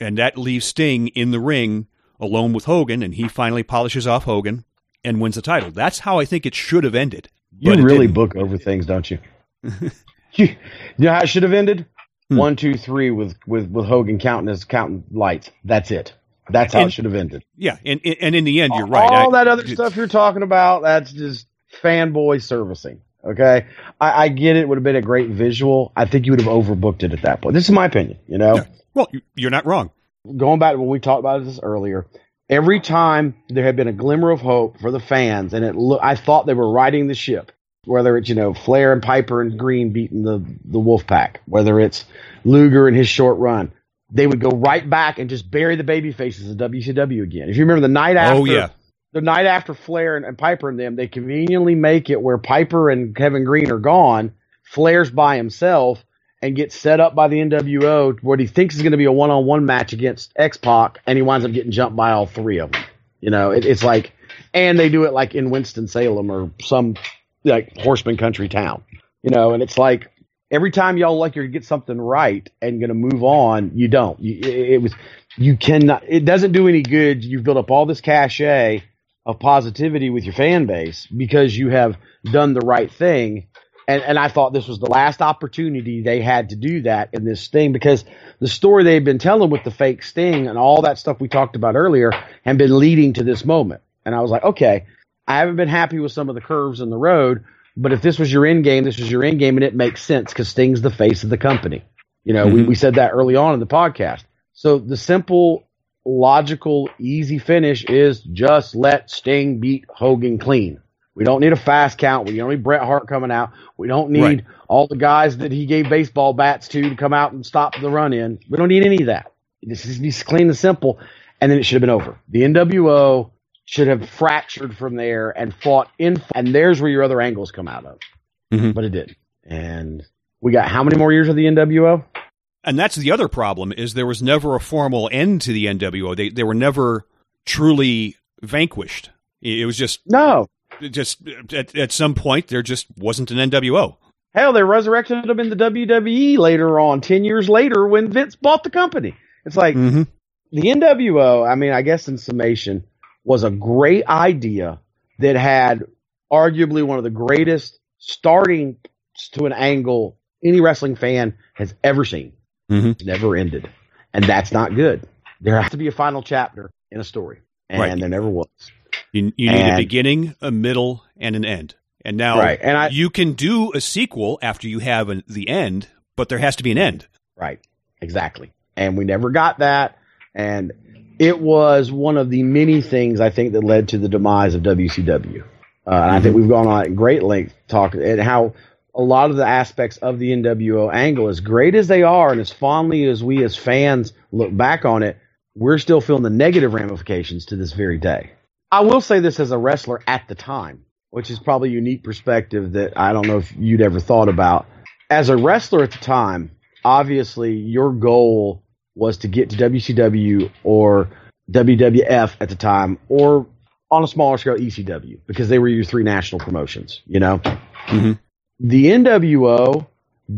and that leaves Sting in the ring alone with Hogan, and he finally polishes off Hogan and wins the title. That's how I think it should have ended. You really didn't. book over things, don't you? you, you know how it should have ended? Hmm. One, two, three with, with, with Hogan counting his counting lights. That's it. That's how And- it should have ended. Yeah, and and in the end, you're right. All I- that other stuff you're talking about, that's just fanboy servicing. Okay, I, I get it. Would have been a great visual. I think you would have overbooked it at that point. This is my opinion. You know, Well, you- you're not wrong. going back to when we talked about this earlier, every time there had been a glimmer of hope for the fans, and it look, I thought they were riding the ship. Whether it's you know Flair and Piper and Greene beating the the Wolf Pack, whether it's Luger and his short run, they would go right back and just bury the baby faces of WCW again. If you remember the night oh, after, Oh, yeah. the night after Flair and, and Piper and them, they conveniently make it where Piper and Kevin Greene are gone. Flair's by himself and gets set up by the NWO what he thinks is going to be a one-on-one match against X Pac, and he winds up getting jumped by all three of them. You know, it, it's like, and they do it like in Winston Salem or some like horseman country town. You know, and it's like every time y'all like you're to get something right and to move on, you don't. You, it, it was you cannot. It doesn't do any good. You've built up all this cachet of positivity with your fan base because you have done the right thing. And, and I thought this was the last opportunity they had to do that in this thing because the story they've been telling with the fake sting and all that stuff we talked about earlier had been leading to this moment. And I was like, okay, I haven't been happy with some of the curves in the road, but if this was your end game, this was your end game and it makes sense because Sting's the face of the company. You know, we, Mhm. we said that early on in the podcast. So the simple, logical, easy finish is just let Sting beat Hogan clean. We don't need a fast count. We don't need Bret Hart coming out. We don't need Right. all the guys that he gave baseball bats to to come out and stop the run in. We don't need any of that. This needs clean and simple, and then it should have been over. The NWO should have fractured from there and fought in, and there's where your other angles come out of. Mhm. But it didn't. And we got how many more years of the NWO? And that's the other problem is there was never a formal end to the NWO. They they were never truly vanquished. It was just No. just at, at some point there just wasn't an NWO. Hell, they resurrected them in the WWE later on, 10 years later when Vince bought the company. It's like Mm-hmm. the NWO, I mean, I guess in summation, was a great idea that had arguably one of the greatest starting to an angle any wrestling fan has ever seen. Mhm. It's never ended. And that's not good. There has to be a final chapter in a story. And Right. there never was. You, you need a beginning, a middle, and an end. And now Right, and I- you can do a sequel after you have an, the end, but there has to be an end. Right. Exactly. And we never got that. And it was one of the many things I think that led to the demise of WCW. Uh, and I think we've gone on at great length talking and how a lot of the aspects of the NWO angle, as great as they are, and as fondly as we as fans look back on it, we're still feeling the negative ramifications to this very day. I will say this as a wrestler at the time, which is probably a unique perspective that I don't know if you'd ever thought about. As a wrestler at the time, obviously your goal was to get to WCW or WWF at the time, or on a smaller scale, ECW, because they were your three national promotions, you know? Mhm. The NWO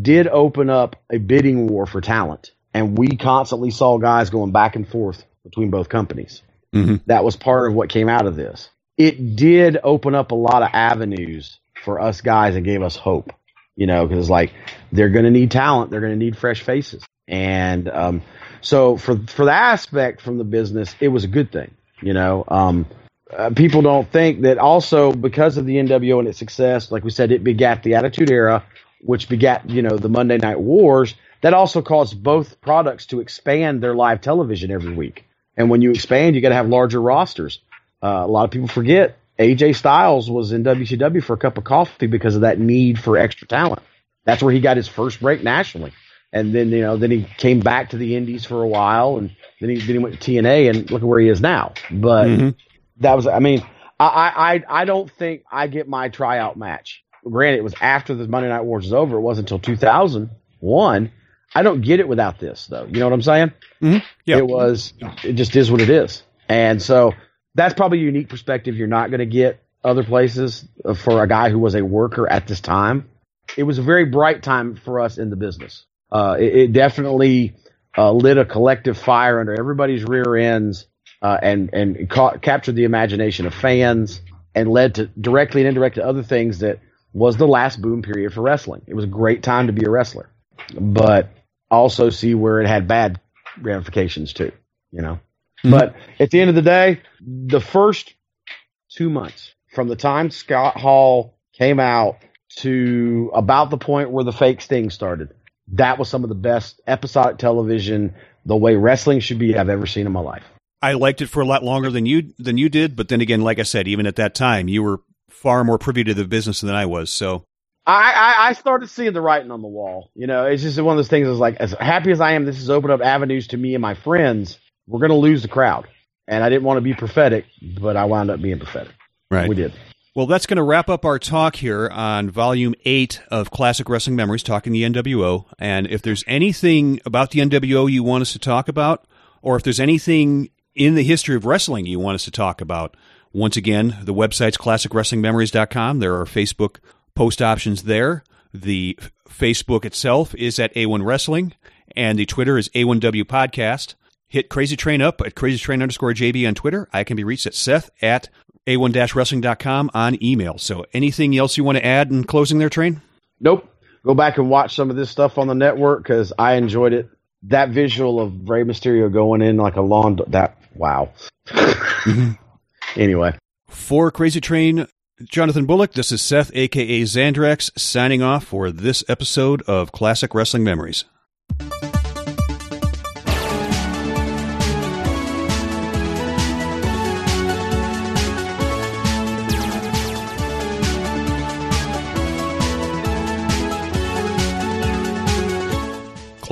did open up a bidding war for talent, and we constantly saw guys going back and forth between both companies. Mhm. That was part of what came out of this. It did open up a lot of avenues for us guys and gave us hope, you know, because like they're going to need talent, they're going to need fresh faces, and um, so for for the aspect from the business, it was a good thing, you know. Um, uh, people don't think that also because of the NWO and its success, like we said, it begat the Attitude Era, which begat you know the Monday Night Wars. That also caused both products to expand their live television every week. And when you expand, you got to have larger rosters. Uh, a lot of people forget AJ Styles was in WCW for a cup of coffee because of that need for extra talent. That's where he got his first break nationally. And then you know, then he came back to the Indies for a while, and then he then he went to TNA, and look at where he is now. But Mhm. that was, I mean, I, I, I don't think I get my tryout match. Granted, it was after the Monday Night Wars was over. It wasn't until 2001. I don't get it without this, though. You know what I'm saying? Mhm. Yeah. It was, it just is what it is. And so that's probably a unique perspective you're not going to get other places for a guy who was a worker at this time. It was a very bright time for us in the business. Uh, it, it definitely uh, lit a collective fire under everybody's rear ends uh, and and ca- captured the imagination of fans and led to directly and indirectly to other things that was the last boom period for wrestling. It was a great time to be a wrestler, but also see where it had bad ramifications too. You know, but at the end of the day, the first two months from the time Scott Hall came out to about the point where the fake Sting started, that was some of the best episodic television, the way wrestling should be, I've ever seen in my life. I liked it for a lot longer than you than you did, but then again, like I said, even at that time, you were far more privy to the business than I was. So I, I, I started seeing the writing on the wall. You know, it's just one of those things. Is like, as happy as I am, this has opened up avenues to me and my friends. We're going to lose the crowd, and I didn't want to be prophetic, but I wound up being prophetic. Right. we did. Well, that's going to wrap up our talk here on volume eight of Classic Wrestling Memories, talking the NWO. And if there's anything about the NWO you want us to talk about, or if there's anything in the history of wrestling you want us to talk about, once again, the website's classicwrestlingmemories.com. There are Facebook post options there. The Facebook itself is at A1 Wrestling, and the Twitter is A1W Podcast. Hit Crazy Train up at Crazy Train underscore JB on Twitter. I can be reached at Seth at a1-wrestling.com on email. So anything else you want to add in closing there, Train? Nope. Go back and watch some of this stuff on the network because I enjoyed it. That visual of Rey Mysterio going in like a lawn. That wow. anyway, For Crazy Train, Jonathan Bullock, this is Seth, aka Xandrax, signing off for this episode of Classic Wrestling Memories.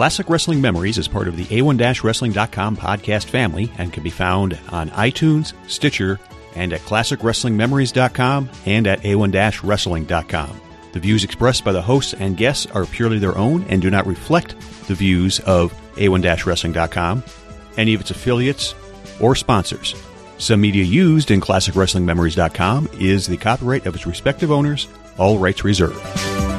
Classic Wrestling Memories is part of the A1-Wrestling.com podcast family and can be found on iTunes, Stitcher, and at ClassicWrestlingMemories.com and at A1-Wrestling.com. The views expressed by the hosts and guests are purely their own and do not reflect the views of A1-Wrestling.com, any of its affiliates, or sponsors. Some media used in ClassicWrestlingMemories.com is the copyright of its respective owners, all rights reserved.